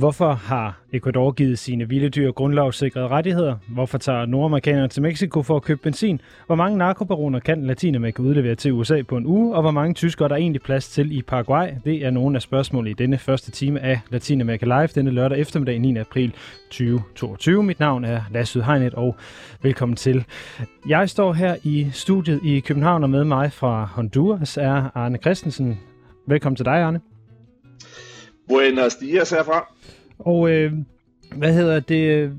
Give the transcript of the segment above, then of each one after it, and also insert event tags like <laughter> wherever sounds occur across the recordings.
Hvorfor har Ecuador givet sine vilde dyr grundlovssikrede rettigheder? Hvorfor tager nordamerikanerne til Mexico for at købe benzin? Hvor mange narkobaroner kan Latinamerika udlevere til USA på en uge? Og hvor mange tyskere er der egentlig plads til i Paraguay? Det er nogle af spørgsmålene i denne første time af Latinamerika Live denne lørdag eftermiddag 9. april 2022. Mit navn er Lasse Hegnet, og velkommen til. Jeg står her i studiet i København, og med mig fra Honduras er Arne Christensen. Velkommen til dig, Arne. Buenos dias herfra. Og øh, hvad hedder det? Øh,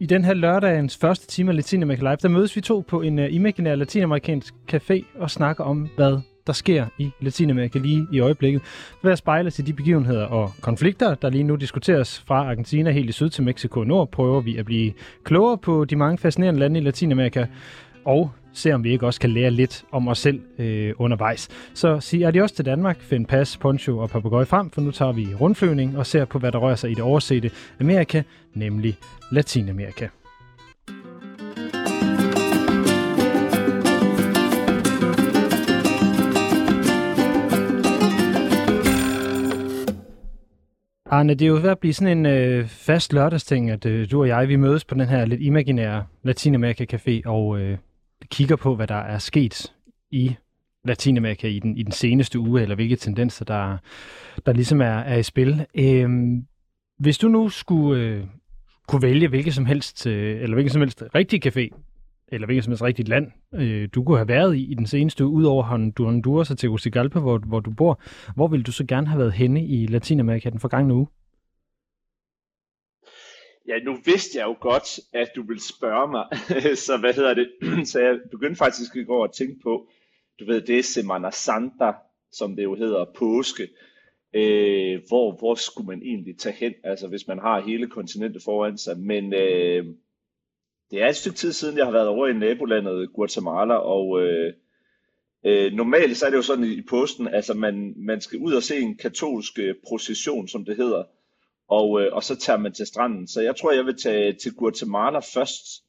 I den her lørdagens første time af Latinamerika Live, der mødes vi to på en uh, imaginær latinamerikansk café og snakker om, hvad der sker i Latinamerika lige i øjeblikket. Ved at spejle til de begivenheder og konflikter, der lige nu diskuteres fra Argentina helt i syd til Mexico og nord, prøver vi at blive klogere på de mange fascinerende lande i Latinamerika, og se om vi ikke også kan lære lidt om os selv øh, undervejs. Så sig adios til Danmark, find pas, poncho og papegøje frem, for nu tager vi rundflyvning og ser på, hvad der rører sig i det oversete Amerika, nemlig Latinamerika. Arne, det er jo ved at blive sådan en øh, fast lørdagsting, at øh, du og jeg, vi mødes på den her lidt imaginære Latinamerika-café og øh, kigger på, hvad der er sket i Latinamerika i den, i den seneste uge, eller hvilke tendenser, der, der ligesom er, er i spil. Øhm, hvis du nu skulle øh, kunne vælge hvilket som helst, øh, eller hvilket som helst rigtig café, eller hvilket som helst rigtigt land, øh, du kunne have været i i den seneste uge, udover Honduras og Tegucigalpa, hvor, hvor du bor, hvor ville du så gerne have været henne i Latinamerika den forgangne uge? Ja, nu vidste jeg jo godt, at du ville spørge mig, <laughs> så hvad hedder det? <clears throat> så jeg begyndte faktisk i går at tænke på, du ved, det er Semana Santa, som det jo hedder, påske. Øh, hvor, hvor skulle man egentlig tage hen, altså hvis man har hele kontinentet foran sig. Men øh, det er et stykke tid siden, jeg har været over i nabolandet Guatemala, og øh, øh, normalt så er det jo sådan i posten, altså man, man skal ud og se en katolsk øh, procession, som det hedder, og, øh, og så tager man til stranden. Så jeg tror, jeg vil tage til Guatemala først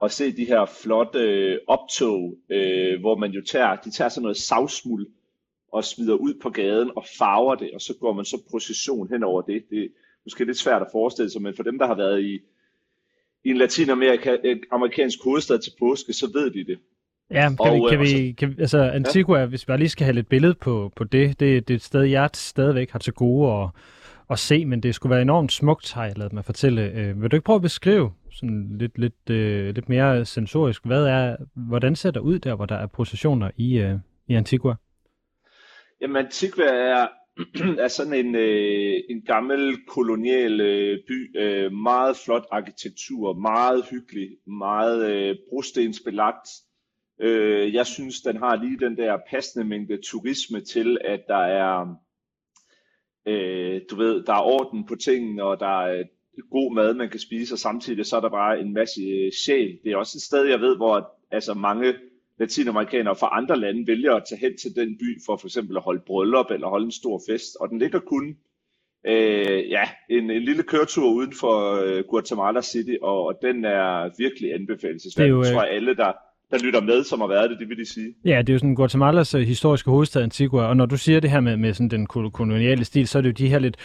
og se de her flotte øh, optog, øh, hvor man jo tager, de tager sådan noget savsmuld og smider ud på gaden og farver det, og så går man så procession hen over det. Det er måske lidt svært at forestille sig, men for dem, der har været i, i en latinamerikansk hovedstad til påske, så ved de det. Ja, kan og, vi, kan øh, vi, kan, altså Antigua, ja. hvis vi bare lige skal have lidt billede på, på det, det, det er et sted, jeg stadigvæk har til gode og at se, men det skulle være enormt smukt, har jeg lavet mig fortælle. Øh, vil du ikke prøve at beskrive sådan lidt, lidt, øh, lidt mere sensorisk, hvad er, hvordan ser der ud der, hvor der er processioner i, øh, i Antigua? Jamen Antigua er, <clears throat> er sådan en, øh, en gammel kolonial øh, by, øh, meget flot arkitektur, meget hyggelig, meget øh, brostensbelagt. Øh, jeg synes, den har lige den der passende mængde turisme til, at der er øh, du ved, der er orden på tingene, og der er god mad, man kan spise, og samtidig så er der bare en masse øh, sjæl. Det er også et sted, jeg ved, hvor altså mange latinamerikanere fra andre lande vælger at tage hen til den by for for eksempel at holde bryllup eller holde en stor fest, og den ligger kun øh, ja, en, en lille køretur uden for øh, Guatemala City, og, og den er virkelig anbefalesværdig. Det er jo, tror jeg, alle, der, der lytter med, som har været det, det vil de sige. Ja, det er jo sådan Guatemalas uh, historiske hovedstad Antigua, og når du siger det her med, med sådan den koloniale stil, så er det jo de her lidt,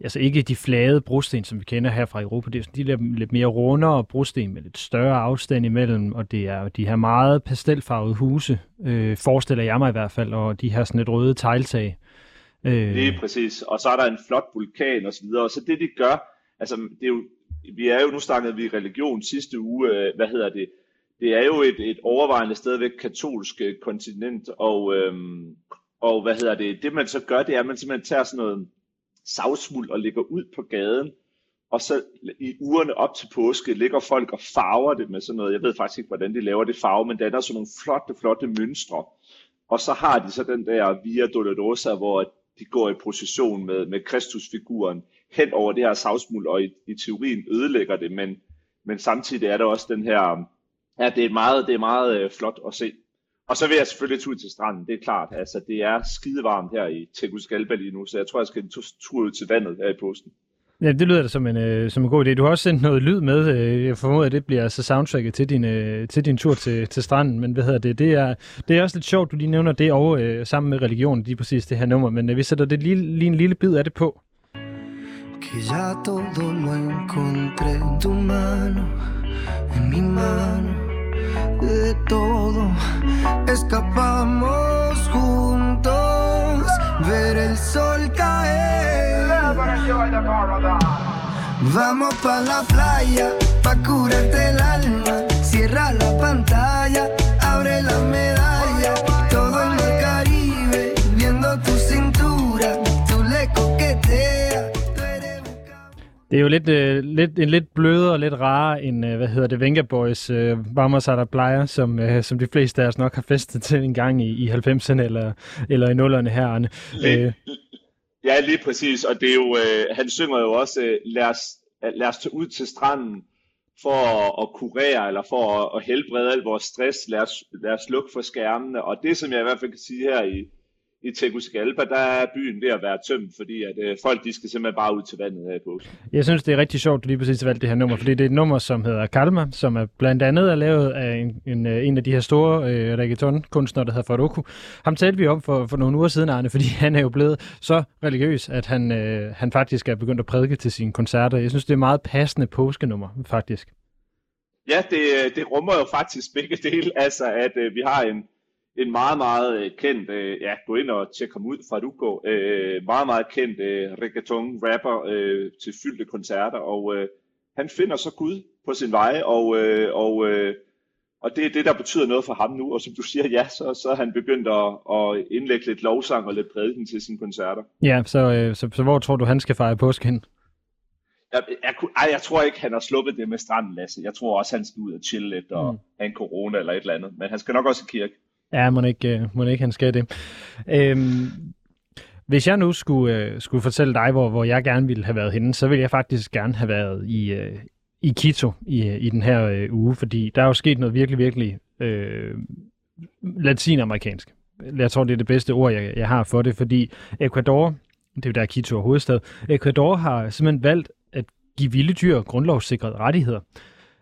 altså ikke de flade brosten, som vi kender her fra Europa, det er sådan de lidt, lidt mere rundere brosten med lidt større afstand imellem, og det er de her meget pastelfarvede huse, øh, forestiller jeg mig i hvert fald, og de her sådan lidt røde tegltag. Øh. Det er præcis, og så er der en flot vulkan og så videre, og så det de gør, altså det er jo, vi er jo, nu snakkede vi religion sidste uge, øh, hvad hedder det, det er jo et, et overvejende stadigvæk katolsk øh, kontinent, og, øhm, og hvad hedder det, det man så gør, det er, at man simpelthen tager sådan noget savsmuld og lægger ud på gaden, og så i ugerne op til påske ligger folk og farver det med sådan noget, jeg ved faktisk ikke, hvordan de laver det farve, men danner sådan nogle flotte, flotte mønstre. Og så har de så den der Via Dolorosa, hvor de går i procession med, med Kristusfiguren hen over det her savsmuld, og i, i teorien ødelægger det, men, men samtidig er der også den her Ja, det er meget, det er meget øh, flot at se. Og så vil jeg selvfølgelig ud til stranden, det er klart. Altså, det er skide varmt her i Tegucigalpa lige nu, så jeg tror, jeg skal en tur ud til vandet her i posten. Ja, det lyder da som en, øh, som en god idé. Du har også sendt noget lyd med. Øh, jeg formoder, at det bliver altså soundtracket til din, øh, til din tur til, til stranden. Men hvad hedder det? Det er, det er også lidt sjovt, du lige nævner det over øh, sammen med religion, lige præcis det her nummer. Men øh, vi sætter det lige, lige en lille bid af det på. que ya todo lo encontré en tu mano, en mi mano, de todo. Escapamos juntos, ver el sol caer. Vamos pa la playa, pa curarte el alma, cierra la pantalla, Det er jo lidt, øh, lidt, en lidt blødere og lidt rarere end, øh, hvad hedder det, Venga Boys øh, Vamos a Playa, som, øh, som de fleste af os nok har festet til en gang i, i 90'erne eller, eller i 0'erne her, Arne. Øh, Ja, lige præcis, og det er jo, øh, han synger jo også, øh, lad, os, lad os tage ud til stranden for at, at kurere, eller for at, at helbrede al vores stress, lad os, lad os lukke for skærmene, og det som jeg i hvert fald kan sige her i, i Tegucigalpa, der er byen ved at være tømt, fordi at øh, folk de skal simpelthen bare ud til vandet her i påsken. Jeg synes, det er rigtig sjovt, at du lige præcis valgte det her nummer, fordi det er et nummer, som hedder Kalma, som er blandt andet er lavet af en, en, øh, en af de her store øh, reggaeton-kunstnere, der hedder Faruku. Ham talte vi om for, for nogle uger siden, Arne, <laughs> fordi han er jo blevet så religiøs, at han, øh, han faktisk er begyndt at prædike til sine koncerter. Jeg synes, det er et meget passende påskenummer, faktisk. Ja, det, det rummer jo faktisk begge dele, altså at øh, vi har en, en meget, meget øh, kendt, øh, ja, gå ind og tjek ham ud fra Dugo, øh, meget, meget kendt øh, reggaeton-rapper øh, til fyldte koncerter, og øh, han finder så Gud på sin vej, og, øh, og, øh, og det er det, der betyder noget for ham nu, og som du siger, ja, så, så er han begyndt at, at indlægge lidt lovsang og lidt prædiken til sine koncerter. Ja, så, øh, så, så hvor tror du, han skal fejre påske hen? Jeg, jeg, ej, jeg tror ikke, han har sluppet det med stranden, Lasse. Jeg tror også, han skal ud og chille lidt og Mm. have en corona eller et eller andet. Men han skal nok også i kirke. Ja, må ikke, øh, må ikke han skal det. Øhm, hvis jeg nu skulle, øh, skulle fortælle dig, hvor, hvor jeg gerne ville have været henne, så ville jeg faktisk gerne have været i, øh, i Quito i, i den her øh, uge, fordi der er jo sket noget virkelig, virkelig øh, latinamerikansk. Jeg tror, det er det bedste ord, jeg, jeg har for det, fordi Ecuador, det er jo der Quito er hovedstad, Ecuador har simpelthen valgt at give vilde dyr grundlovssikrede rettigheder.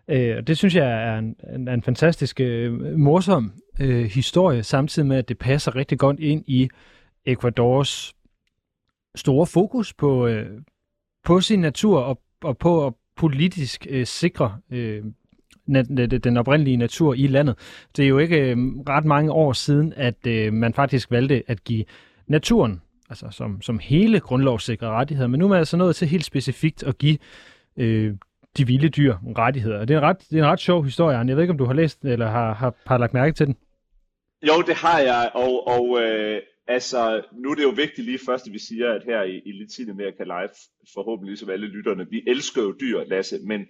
Øh, og det synes jeg er en, en, en fantastisk øh, morsom øh, historie, samtidig med, at det passer rigtig godt ind i Ecuadors store fokus på, øh, på sin natur og, og på at politisk øh, sikre øh, den oprindelige natur i landet. Det er jo ikke øh, ret mange år siden, at øh, man faktisk valgte at give naturen, altså som, som hele grundlovssikre rettigheder, men nu er man altså nået til helt specifikt at give øh, de vilde dyr rettigheder. Og det er en ret, det er en ret sjov historie, Arne. Jeg ved ikke, om du har læst eller har, har, har lagt mærke til den. Jo, det har jeg, og, og øh, altså, nu er det jo vigtigt lige først, at vi siger, at her i, i Latinamerika Live, forhåbentlig som alle lytterne, vi elsker jo dyr, Lasse, men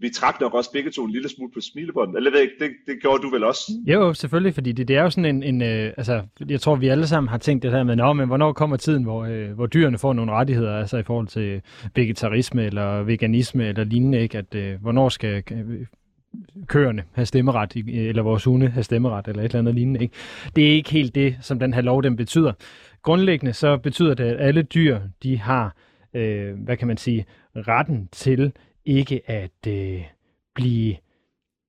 vi trak nok også begge to en lille smule på smilebåndet. Eller ved ikke, det, det gjorde du vel også? Jo, selvfølgelig, fordi det, det er jo sådan en, en øh, altså, jeg tror, vi alle sammen har tænkt det her med, Nå, men hvornår kommer tiden, hvor, øh, hvor dyrene får nogle rettigheder, altså i forhold til vegetarisme eller veganisme eller lignende, ikke? At, øh, hvornår skal øh, køerne have stemmeret, eller vores hunde have stemmeret, eller et eller andet lignende, ikke? Det er ikke helt det, som den her lov, den betyder. Grundlæggende så betyder det, at alle dyr, de har, øh, hvad kan man sige, retten til ikke at øh, blive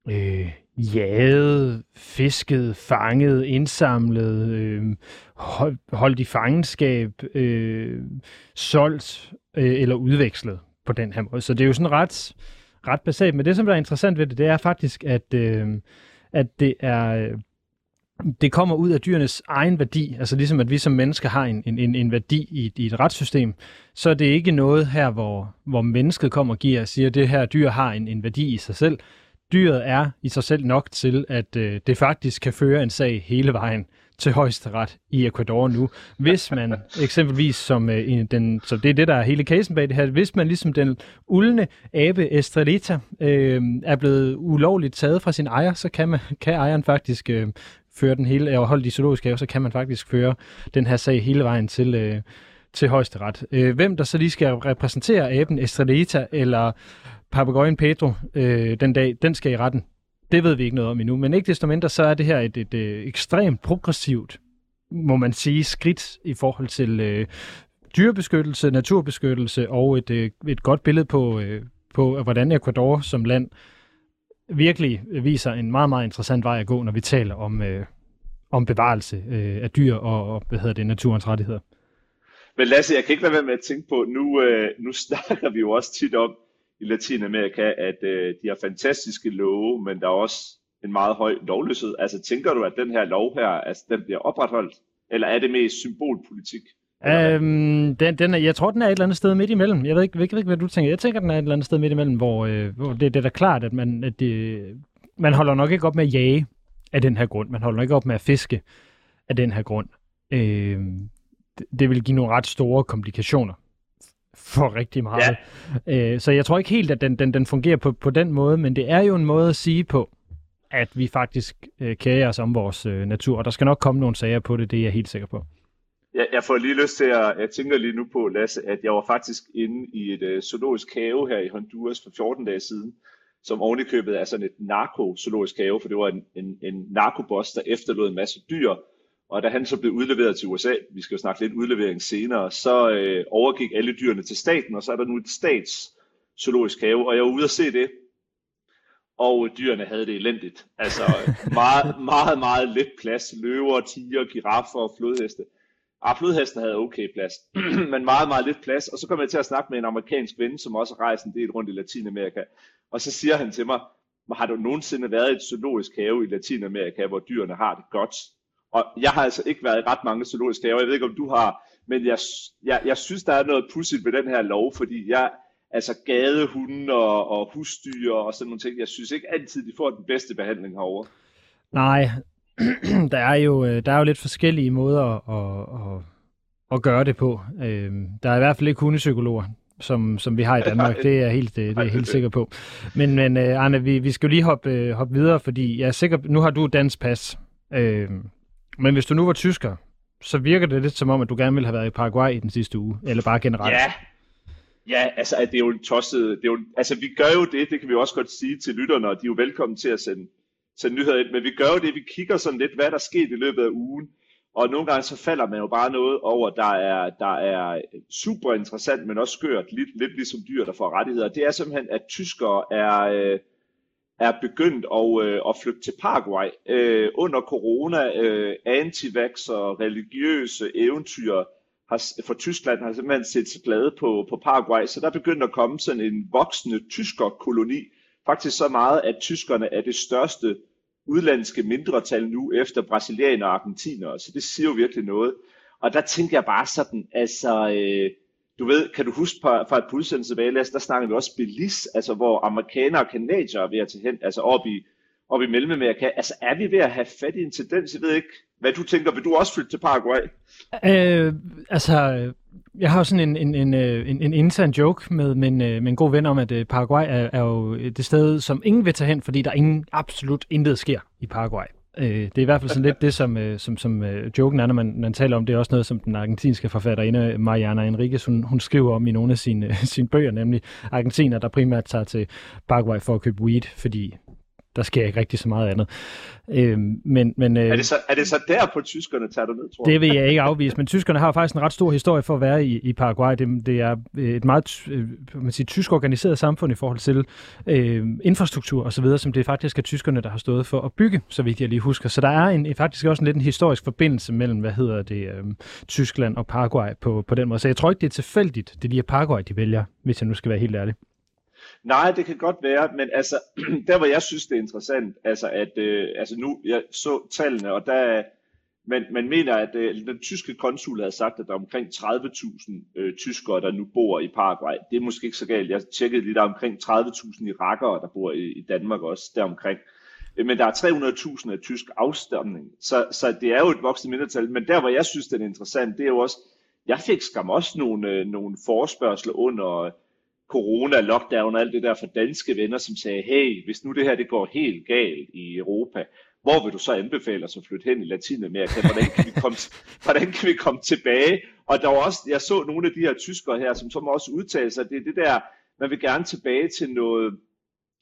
øh, jaget, fisket, fanget, indsamlet, øh, hold, holdt i fangenskab, øh, solgt øh, eller udvekslet på den her måde. Så det er jo sådan ret, ret basalt. Men det, som der er interessant ved det, det er faktisk, at, øh, at det er... Øh, det kommer ud af dyrenes egen værdi, altså ligesom at vi som mennesker har en, en, en, værdi i, i et retssystem, så er det ikke noget her, hvor, hvor mennesket kommer og giver og siger, at det her dyr har en, en værdi i sig selv dyret er i sig selv nok til, at øh, det faktisk kan føre en sag hele vejen til højesteret i Ecuador nu. Hvis man <laughs> eksempelvis, som øh, en- den, så det er det, der er hele casen bag det her, hvis man ligesom den uldne abe Estrelita øh, er blevet ulovligt taget fra sin ejer, så kan, man, kan ejeren faktisk øh, føre den hele, og holde i zoologisk have, så kan man faktisk føre den her sag hele vejen til, øh, til højesteret. Øh, hvem der så lige skal repræsentere aben Estrelita, eller papegøjen Pedro øh, den dag, den skal i retten. Det ved vi ikke noget om endnu, men ikke desto mindre, så er det her et, et, et ekstremt progressivt, må man sige, skridt i forhold til øh, dyrebeskyttelse, naturbeskyttelse og et, øh, et godt billede på, øh, på, øh, hvordan Ecuador som land virkelig viser en meget, meget interessant vej at gå, når vi taler om, øh, om bevarelse øh, af dyr og, og hvad hedder det, naturens rettigheder. Men Lasse, jeg kan ikke lade være med at tænke på, nu, øh, nu <laughs> snakker vi jo også tit om i Latinamerika, at øh, de har fantastiske love, men der er også en meget høj lovløshed. Altså tænker du, at den her lov her, altså, den bliver opretholdt? Eller er det mest symbolpolitik? Øhm, den, den er, jeg tror, den er et eller andet sted midt imellem. Jeg ved ikke, ikke, ikke hvad du tænker. Jeg tænker, den er et eller andet sted midt imellem, hvor, øh, hvor det, det er da klart, at, man, at det, man holder nok ikke op med at jage af den her grund. Man holder nok ikke op med at fiske af den her grund. Øh, det, det vil give nogle ret store komplikationer for rigtig meget. Ja. Øh, så jeg tror ikke helt, at den, den, den fungerer på, på den måde, men det er jo en måde at sige på, at vi faktisk øh, kærer os om vores øh, natur, og der skal nok komme nogle sager på det, det er jeg helt sikker på. Jeg, jeg får lige lyst til at, jeg tænker lige nu på, Lasse, at jeg var faktisk inde i et øh, zoologisk have her i Honduras for 14 dage siden, som ovenikøbet er sådan et narko-zoologisk have, for det var en, en, en narkoboss, der efterlod en masse dyr, og da han så blev udleveret til USA, vi skal jo snakke lidt udlevering senere, så øh, overgik alle dyrene til staten, og så er der nu et stats zoologisk have, og jeg var ude at se det, og dyrene havde det elendigt. Altså <laughs> meget, meget, meget lidt plads. Løver, tiger, giraffer og flodheste. Ah, flodhesten havde okay plads, <clears throat> men meget, meget lidt plads. Og så kom jeg til at snakke med en amerikansk ven, som også rejst en del rundt i Latinamerika. Og så siger han til mig, har du nogensinde været i et zoologisk have i Latinamerika, hvor dyrene har det godt? Og jeg har altså ikke været i ret mange zoologiske haver, jeg ved ikke om du har, men jeg, jeg, jeg synes, der er noget pudsigt ved den her lov, fordi jeg, altså gadehunde og, og husdyr og sådan nogle ting, jeg synes ikke altid, de får den bedste behandling herover. Nej, <clears throat> der er jo øh, der er jo lidt forskellige måder at, at, at gøre det på. Øhm, der er i hvert fald ikke hundepsykologer, som, som vi har i Danmark. <laughs> Det er jeg helt, det er helt sikker på. Men, men uh, Arne, vi, vi skal jo lige hoppe, hoppe videre, fordi jeg er sikker, nu har du dansk pas. Uh, men hvis du nu var tysker, så virker det lidt som om, at du gerne ville have været i Paraguay i den sidste uge, eller bare generelt. Ja, ja altså det er jo en tosset, det er jo, altså vi gør jo det, det kan vi også godt sige til lytterne, og de er jo velkommen til at sende, sende nyheder ind, men vi gør jo det, vi kigger sådan lidt, hvad der sket i løbet af ugen, og nogle gange så falder man jo bare noget over, der er, der er super interessant, men også skørt, lidt, lidt ligesom dyr, der får rettigheder. Det er simpelthen, at tyskere er, øh, er begyndt at, øh, at flytte til Paraguay. Øh, under corona, øh, antivax og religiøse eventyr har, for Tyskland har simpelthen set sig glade på, på Paraguay, så der er begyndt at komme sådan en voksende tyskerkoloni. Faktisk så meget, at tyskerne er det største udlandske mindretal nu efter brasilianere og argentinere, så det siger jo virkelig noget. Og der tænker jeg bare sådan, altså, øh, du ved, kan du huske fra, fra et pudsende tilbage, der snakker vi også Belize, altså hvor amerikanere og kanadier er ved at tage hen, altså op i, op i Mellemamerika. Altså er vi ved at have fat i en tendens? Jeg ved ikke, hvad du tænker. Vil du også flytte til Paraguay? Øh, altså, jeg har jo sådan en, en, en, øh, en, en intern joke med, med, en, øh, med en god ven om, at øh, Paraguay er, er jo det sted, som ingen vil tage hen, fordi der ingen absolut intet sker i Paraguay. Øh, det er i hvert fald sådan lidt det, som, øh, som, som øh, joken er, når man, man taler om det. er også noget, som den argentinske forfatterinde øh, Mariana Enriquez, hun, hun skriver om i nogle af sine, <laughs> sine bøger, nemlig argentiner, der primært tager til Paraguay for at købe weed, fordi der sker ikke rigtig så meget andet. Øh, men, men, øh, er, det så, er det så der på tyskerne tager du ned, tror jeg? Det vil jeg ikke afvise, men tyskerne har faktisk en ret stor historie for at være i, i Paraguay. Det, det er et meget øh, man siger, tysk organiseret samfund i forhold til øh, infrastruktur osv., som det faktisk er tyskerne, der har stået for at bygge, så vidt jeg lige husker. Så der er en, faktisk også en lidt en historisk forbindelse mellem, hvad hedder det, øh, Tyskland og Paraguay på, på den måde. Så jeg tror ikke, det er tilfældigt, det lige er Paraguay, de vælger, hvis jeg nu skal være helt ærlig. Nej, det kan godt være, men altså, <clears throat> der hvor jeg synes, det er interessant, altså at, øh, altså nu, jeg så tallene, og der, man, man mener, at øh, den tyske konsul havde sagt, at der er omkring 30.000 øh, tyskere, der nu bor i Paraguay. Det er måske ikke så galt. Jeg tjekkede lige, der er omkring 30.000 irakere, der bor i, i Danmark også, deromkring. Øh, men der er 300.000 af tysk afstamning, så, så det er jo et voksende mindretal. Men der, hvor jeg synes, det er interessant, det er jo også, jeg fik skam også nogle, øh, nogle forspørgseler under corona, lockdown og alt det der for danske venner, som sagde, hey, hvis nu det her det går helt galt i Europa, hvor vil du så anbefale os at flytte hen i Latinamerika? Hvordan kan vi komme, <laughs> hvordan kan vi komme tilbage? Og der var også, jeg så nogle af de her tyskere her, som, som også udtalte sig, det er det der, man vil gerne tilbage til noget,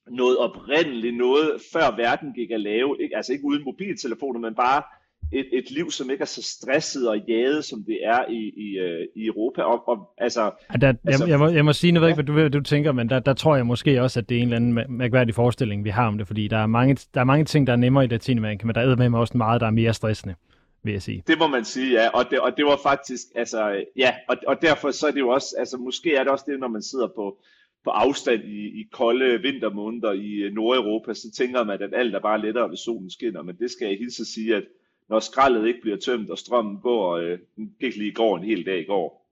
noget oprindeligt, noget før verden gik at lave, ikke? altså ikke uden mobiltelefoner, men bare et, et liv, som ikke er så stresset og jaget, som det er i, i, øh, i Europa. Og, og, altså, ja, der, altså, jeg, jeg, må, jeg må sige, nu ved ja. ikke, hvad du, du tænker, men der, der tror jeg måske også, at det er en eller anden mærkværdig forestilling, vi har om det, fordi der er mange, der er mange ting, der er nemmere i Latinamerika, men der er med også meget, der er mere stressende. vil jeg sige. Det må man sige, ja. Og det, og det var faktisk, altså, ja, og, og derfor så er det jo også, altså måske er det også det, når man sidder på, på afstand i, i kolde vintermåneder i øh, Nordeuropa, så tænker man, at alt er bare lettere, hvis solen skinner. Men det skal jeg hilse sige, at når skraldet ikke bliver tømt, og strømmen går, øh, gik lige i går en hel dag i går,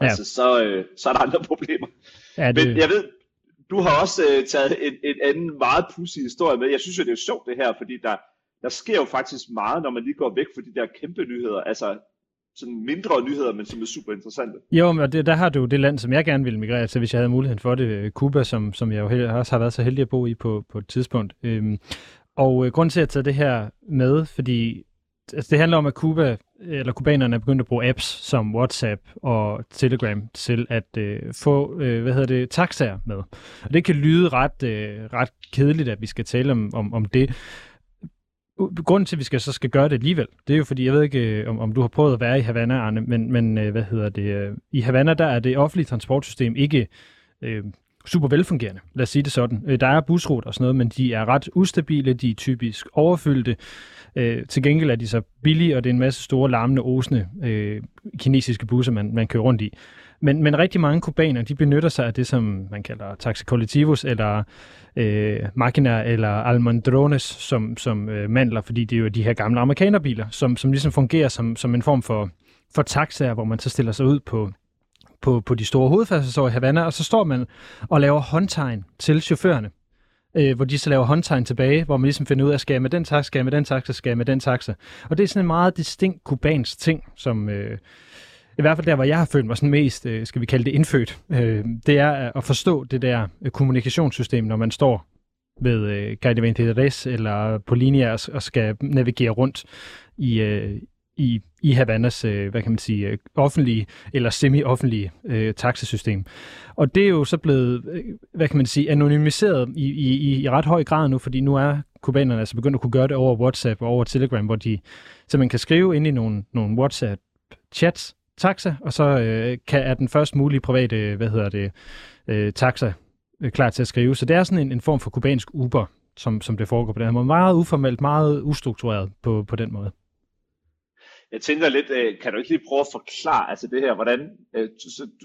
ja. altså, så, øh, så er der andre <laughs> problemer. Ja, det... Men jeg ved, du har også øh, taget en, en anden meget pudsig historie med. Jeg synes jo, det er sjovt det her, fordi der, der sker jo faktisk meget, når man lige går væk fra de der kæmpe nyheder. Altså, sådan mindre nyheder, men som er super interessante. Jo, men det, der har du det land, som jeg gerne ville migrere til, hvis jeg havde muligheden for det, Cuba, som, som jeg jo også har været så heldig at bo i på, på et tidspunkt. Øhm, og øh, grunden til at tage det her med, fordi altså, det handler om, at Cuba, eller kubanerne er begyndt at bruge apps som WhatsApp og Telegram til at øh, få, øh, hvad hedder det, taxaer med. Og det kan lyde ret, øh, ret kedeligt, at vi skal tale om, om, om det, grunden til, at vi skal, så skal gøre det alligevel, det er jo fordi, jeg ved ikke, øh, om, om du har prøvet at være i Havana, Arne, men, men øh, hvad hedder det? Øh, I Havana, der er det offentlige transportsystem ikke øh, super velfungerende, lad os sige det sådan. Øh, der er busruter og sådan noget, men de er ret ustabile, de er typisk overfyldte. Øh, til gengæld er de så billige, og det er en masse store, larmende, osende øh, kinesiske busser, man, man kører rundt i. Men, men rigtig mange kubaner, de benytter sig af det, som man kalder taxi colectivos, eller øh, Machina, eller almondrones, som, som øh, mandler, fordi det er jo de her gamle amerikanerbiler, som, som ligesom fungerer som, som en form for, for taxaer, hvor man så stiller sig ud på, på, på de store hovedfærdselsårer i Havana, og så står man og laver håndtegn til chaufførerne, øh, hvor de så laver håndtegn tilbage, hvor man ligesom finder ud af, skal jeg med den taxa, skal jeg med den taxa, skal jeg med den taxa. Og det er sådan en meget distinkt kubansk ting, som, øh, i hvert fald der, hvor jeg har følt mig sådan mest, øh, skal vi kalde det indfødt, øh, det er at forstå det der øh, kommunikationssystem, når man står ved øh, Guide 23 eller på linjer og, og skal navigere rundt i, øh, i, i Havanas, øh, hvad kan man sige, øh, offentlige eller semi-offentlige øh, taxasystem. Og det er jo så blevet, øh, hvad kan man sige, anonymiseret i, i, i ret høj grad nu, fordi nu er kubanerne altså begyndt at kunne gøre det over WhatsApp og over Telegram, hvor de så man kan skrive ind i nogle, nogle WhatsApp-chats, taxa, og så øh, kan, er den først mulige private, hvad hedder det, øh, taxa øh, klar til at skrive. Så det er sådan en, en form for kubansk Uber, som, som det foregår på den her måde. Meget uformelt, meget ustruktureret på, på den måde. Jeg tænker lidt, øh, kan du ikke lige prøve at forklare altså det her, hvordan, øh,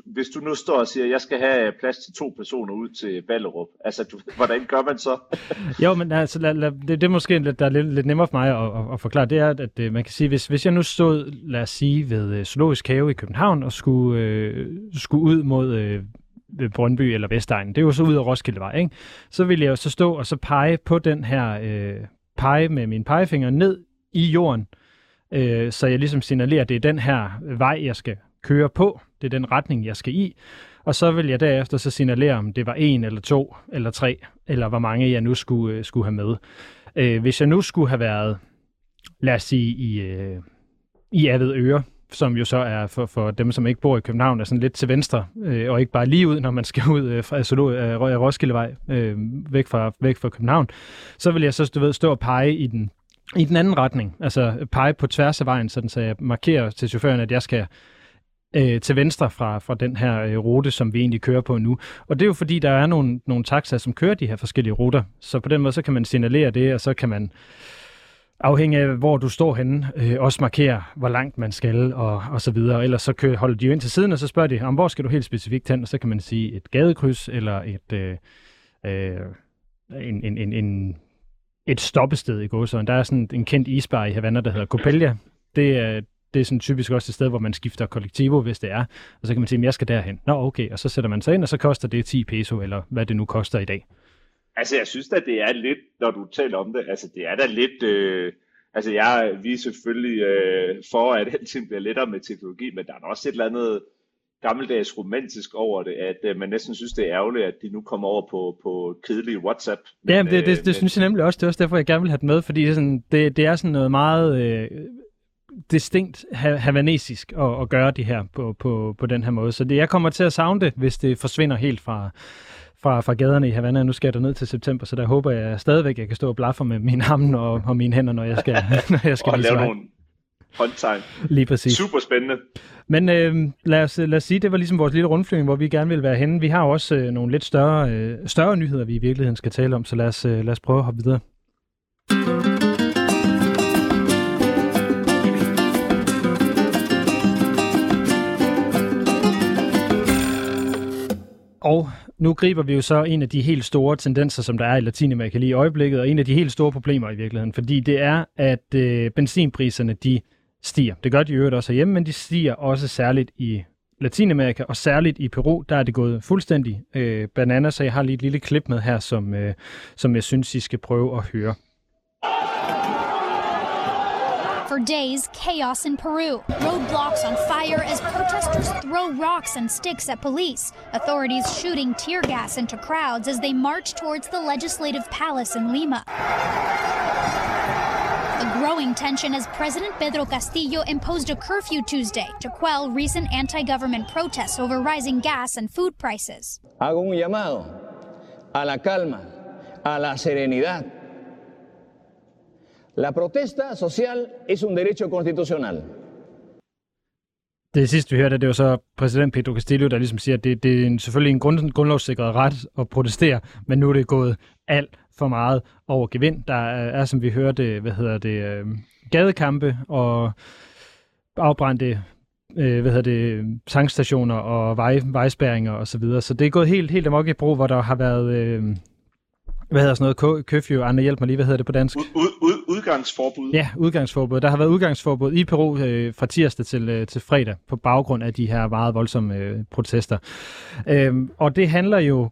hvis du nu står og siger, at jeg skal have øh, plads til to personer ud til Ballerup, altså du, hvordan gør man så? <laughs> jo, men altså, lad, lad, det, det er måske lidt, der er lidt, lidt nemmere for mig at, at, at forklare, det er, at, at øh, man kan sige, hvis, hvis jeg nu stod, lad os sige, ved øh, Zoologisk Have i København og skulle, øh, skulle ud mod øh, Brøndby eller Vestegn, det er jo så ud af Roskildevej, ikke? så vil jeg jo så stå og så pege på den her, øh, pege med min pegefinger ned i jorden, øh, øh, så jeg ligesom signalerer, at det er den her vej, jeg skal køre på, det er den retning, jeg skal i, og så vil jeg derefter så signalere, om det var en eller to eller tre, eller hvor mange jeg nu skulle, øh, skulle have med. Øh, hvis jeg nu skulle have været, lad os sige, i, øh, i Øre, som jo så er for, for dem, som ikke bor i København, er sådan lidt til venstre, øh, og ikke bare lige ud, når man skal ud øh, fra altså, øh, Roskildevej, øh, væk, fra, væk fra København, så vil jeg så du ved, stå og pege i den i den anden retning, altså pege på tværs af vejen, sådan så jeg markerer til chaufføren, at jeg skal øh, til venstre fra, fra den her øh, rute, som vi egentlig kører på nu. Og det er jo fordi, der er nogle, nogle taxaer, som kører de her forskellige ruter. Så på den måde, så kan man signalere det, og så kan man afhængig af, hvor du står henne, øh, også markere, hvor langt man skal, og, og så videre. Ellers så kører, holder de jo ind til siden, og så spørger de, om hvor skal du helt specifikt hen? Og så kan man sige et gadekryds, eller et, øh, øh, en, en, en, en et stoppested i Gåsøen. Der er sådan en kendt isbar i Havana, der hedder Copelia. Det er, det er sådan typisk også et sted, hvor man skifter kollektivo, hvis det er. Og så kan man sige, at jeg skal derhen. Nå, okay. Og så sætter man sig ind, og så koster det 10 peso, eller hvad det nu koster i dag. Altså, jeg synes at det er lidt, når du taler om det, altså det er da lidt... Øh, altså, jeg, vi er selvfølgelig øh, for, at alting bliver lettere med teknologi, men der er også et eller andet gammeldags romantisk over det, at øh, man næsten synes, det er ærgerligt, at de nu kommer over på, på kedelig WhatsApp. Men, ja, det, det, det, det men... synes jeg nemlig også. Det er også derfor, jeg gerne vil have det med, fordi det er sådan, det, det er sådan noget meget øh, distinkt havanesisk at, at gøre det her på, på, på den her måde. Så det, jeg kommer til at savne det, hvis det forsvinder helt fra, fra, fra gaderne i Havana. Nu skal jeg ned til september, så der håber jeg stadigvæk, at jeg kan stå og blaffe med mine arme og, og mine hænder, når jeg skal, <laughs> når jeg skal og lave nogle, håndtegn. Lige præcis. Super spændende. Men øh, lad, os, lad os sige, det var ligesom vores lille rundflyvning, hvor vi gerne vil være henne. Vi har også øh, nogle lidt større, øh, større nyheder, vi i virkeligheden skal tale om, så lad os, øh, lad os prøve at hoppe videre. Og nu griber vi jo så en af de helt store tendenser, som der er i Latinamerika lige i øjeblikket, og en af de helt store problemer i virkeligheden, fordi det er, at øh, benzinpriserne de stiger. Det gør de øvrigt også hjemme, men de stiger også særligt i Latinamerika, og særligt i Peru, der er det gået fuldstændig øh, banana, så jeg har lige et lille klip med her, som, øh, som jeg synes, I skal prøve at høre. For days, chaos in Peru. Roadblocks on fire as protesters throw rocks and sticks at police. Authorities shooting tear gas into crowds as they march towards the legislative palace in Lima. The growing tension as President Pedro Castillo imposed a curfew Tuesday to quell recent anti government protests over rising gas and food prices. Hago un llamado a la calma, a la serenidad. La protesta social es un derecho constitucional. Det sidste, vi hørte, det var så præsident Pedro Castillo, der ligesom siger, at det, det er en, selvfølgelig en grund, grundlovssikret ret at protestere, men nu er det gået alt for meget over gevind. Der er, som vi hørte, hvad hedder det, øh, gadekampe og afbrændte øh, hvad hedder det, tankstationer og vej, vejspæringer og så videre. Så det er gået helt, helt amok i brug, hvor der har været, øh, hvad hedder sådan noget, køfjo, andre hjælp mig lige, hvad hedder det på dansk? Ud, ud, ud, udgangsforbud. Ja, udgangsforbud. Der har været udgangsforbud i Peru øh, fra tirsdag til, øh, til fredag på baggrund af de her meget voldsomme øh, protester. Øhm, og det handler jo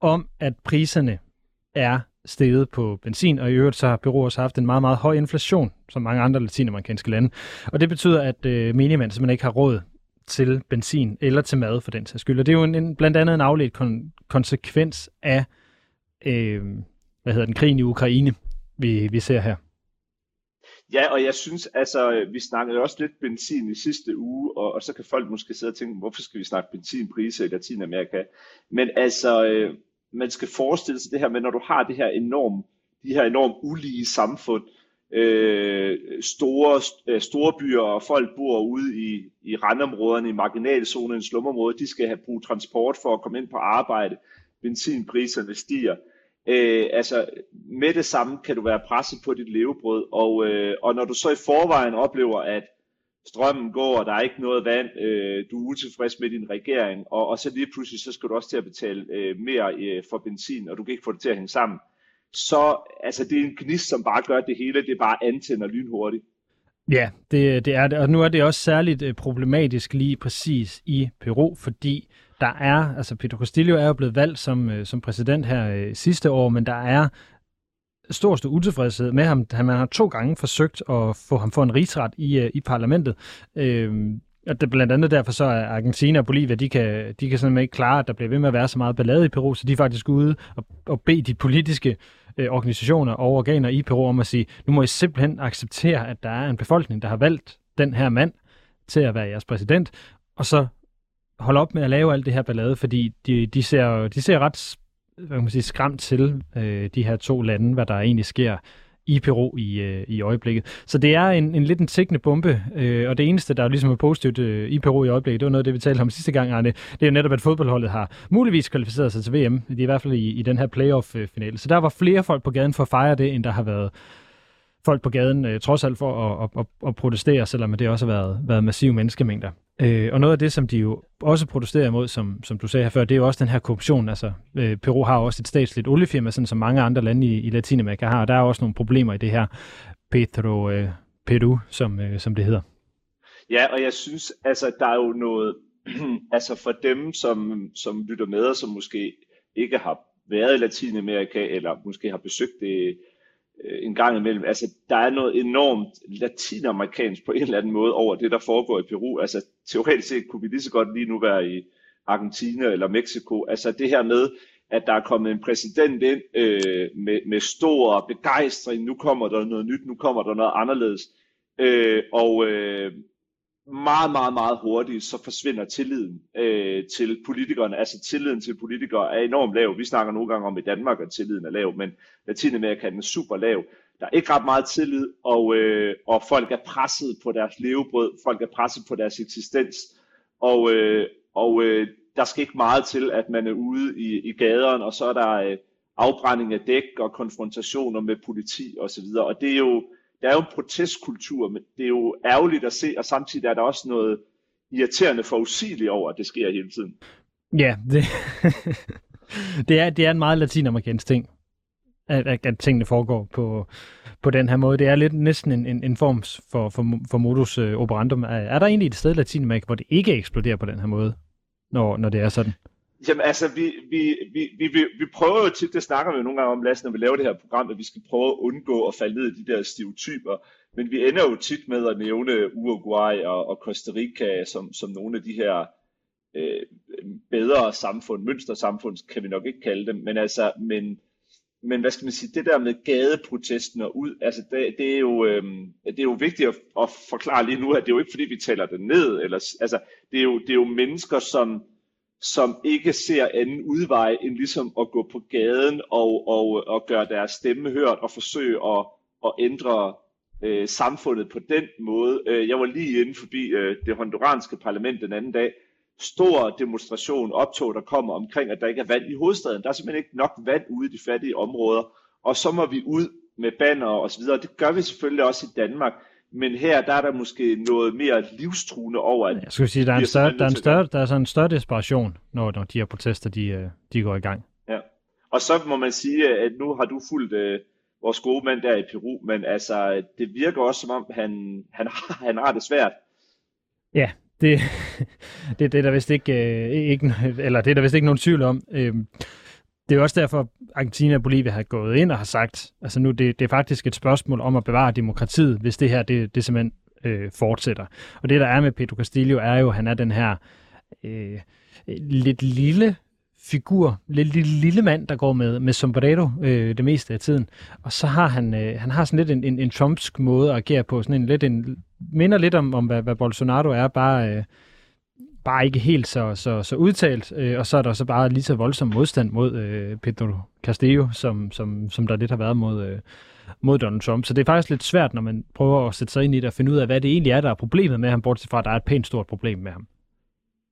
om, at priserne er steget på benzin, og i øvrigt så har Peru også haft en meget, meget høj inflation, som mange andre latinamerikanske lande. Og det betyder, at øh, menigmand simpelthen ikke har råd til benzin eller til mad for den sags skyld. Og det er jo en, en, blandt andet en afledt kon- konsekvens af øh, hvad hedder den, krigen i Ukraine, vi, vi ser her. Ja, og jeg synes, altså, vi snakkede også lidt benzin i sidste uge, og, og så kan folk måske sidde og tænke, hvorfor skal vi snakke benzinpriser i Latinamerika? Men altså, øh, man skal forestille sig det her med, når du har det her enorme, de her enormt ulige samfund, øh, store, øh, store byer, og folk bor ude i, i randområderne, i marginalzonen, slumområder, de skal have brug transport for at komme ind på arbejde, benzinpriserne stiger. Øh, altså med det samme kan du være presset på dit levebrød, og, øh, og når du så i forvejen oplever, at strømmen går, og der er ikke noget vand, øh, du er utilfreds med din regering, og, og så lige pludselig, så skal du også til at betale øh, mere øh, for benzin, og du kan ikke få det til at hænge sammen. Så altså, det er en gnist, som bare gør det hele, det er bare antænder lynhurtigt. Ja, det, det er det, og nu er det også særligt øh, problematisk lige præcis i Peru, fordi der er, altså Pedro Castillo er jo blevet valgt som, øh, som præsident her øh, sidste år, men der er stor, stor utilfredshed med ham. Man har to gange forsøgt at få ham for en rigsret i, øh, i parlamentet. Øh, og det, blandt andet derfor så er Argentina og Bolivia, de kan, de kan simpelthen ikke klare, at der bliver ved med at være så meget ballade i Peru, så de er faktisk ude og, og bede de politiske øh, organisationer og organer i Peru om at sige, nu må I simpelthen acceptere, at der er en befolkning, der har valgt den her mand til at være jeres præsident, og så holde op med at lave alt det her ballade, fordi de, de, ser, de ser ret hvad kan man sige, skræmt til øh, de her to lande, hvad der egentlig sker i Peru i, øh, i øjeblikket. Så det er en, en lidt en tækkende bombe, øh, og det eneste, der ligesom er positivt øh, i Peru i øjeblikket, det var noget af det, vi talte om sidste gang, Arne. Det er jo netop, at fodboldholdet har muligvis kvalificeret sig til VM. Det er i hvert fald i, i den her playoff-finale. Så der var flere folk på gaden for at fejre det, end der har været folk på gaden, øh, trods alt for at, at, at, at protestere, selvom det også har været, været massive menneskemængder. Øh, og noget af det, som de jo også protesterer imod, som, som du sagde her før, det er jo også den her korruption. Altså, øh, Peru har også et statsligt oliefirma, sådan som mange andre lande i, i Latinamerika har, og der er også nogle problemer i det her Petro øh, Peru, som, øh, som det hedder. Ja, og jeg synes, altså, der er jo noget, <clears throat> altså for dem, som, som lytter med, og som måske ikke har været i Latinamerika, eller måske har besøgt det øh, en gang imellem. Altså, der er noget enormt latinamerikansk på en eller anden måde over det, der foregår i Peru. Altså, teoretisk set kunne vi lige så godt lige nu være i Argentina eller Mexico. Altså, det her med, at der er kommet en præsident ind øh, med, med stor begejstring. Nu kommer der noget nyt, nu kommer der noget anderledes. Øh, og øh, meget, meget, meget hurtigt, så forsvinder tilliden øh, til politikerne. Altså tilliden til politikere er enormt lav. Vi snakker nogle gange om i Danmark, at tilliden er lav, men Latinamerika er super lav. Der er ikke ret meget tillid, og, øh, og folk er presset på deres levebrød, folk er presset på deres eksistens, og, øh, og øh, der skal ikke meget til, at man er ude i, i gaderne, og så er der øh, afbrænding af dæk og konfrontationer med politi osv., og, og det er jo der er jo en protestkultur, men det er jo ærgerligt at se, og samtidig er der også noget irriterende forudsigeligt over, at det sker hele tiden. Ja, det, <laughs> det, er, det er en meget latinamerikansk ting, at, at, at tingene foregår på, på den her måde. Det er lidt næsten en, en, en form for, for, for modus øh, operandum. Er, er der egentlig et sted i Latinamerika, hvor det ikke eksploderer på den her måde, når, når det er sådan? Jamen altså, vi, vi, vi, vi, vi, vi prøver jo tit, det snakker vi jo nogle gange om, Lasse, når vi laver det her program, at vi skal prøve at undgå at falde ned i de der stereotyper. Men vi ender jo tit med at nævne Uruguay og, og Costa Rica som, som nogle af de her øh, bedre samfund, mønstersamfund, kan vi nok ikke kalde dem. Men altså, men, men hvad skal man sige, det der med gadeprotesten og ud, altså det, det, er jo, øh, det er jo vigtigt at, at forklare lige nu, at det er jo ikke fordi, vi taler det ned, eller, altså, det er, jo, det er jo mennesker, som som ikke ser anden udvej end ligesom at gå på gaden og, og, og gøre deres stemme hørt og forsøge at, at ændre øh, samfundet på den måde. Øh, jeg var lige inde forbi øh, det honduranske parlament den anden dag. Stor demonstration, optog, der kommer omkring, at der ikke er vand i hovedstaden. Der er simpelthen ikke nok vand ude i de fattige områder. Og så må vi ud med banner og så videre. Det gør vi selvfølgelig også i Danmark. Men her der er der måske noget mere livstruende over. At jeg skulle sige, der er en større, der er en større, der er sådan en større desperation, når, når de her protester de, øh, de går i gang. Ja. Og så må man sige, at nu har du fulgt uh, vores gode mand der i Peru, men altså, det virker også som om, han, han, har, han har det svært. Ja, det, <laughs> det, det er der vist ikke, øh, ikke, eller det er der vist ikke nogen tvivl om. Øh, det er jo også derfor, Argentina og Bolivia har gået ind og har sagt, altså nu det, det er faktisk et spørgsmål om at bevare demokratiet, hvis det her det, det simpelthen øh, fortsætter. Og det der er med Pedro Castillo er jo, at han er den her øh, lidt lille figur, lidt lille, lille mand, der går med, med sombrero øh, det meste af tiden. Og så har han, øh, han har sådan lidt en, en, en trumpsk måde at agere på, sådan en lidt en, minder lidt om, om hvad, hvad Bolsonaro er, bare øh, bare ikke helt så, så, så udtalt, øh, og så er der så bare lige så voldsom modstand mod øh, Pedro Castillo, som, som, som der lidt har været mod, øh, mod Donald Trump. Så det er faktisk lidt svært, når man prøver at sætte sig ind i det og finde ud af, hvad det egentlig er, der er problemet med ham, bortset fra, at der er et pænt stort problem med ham.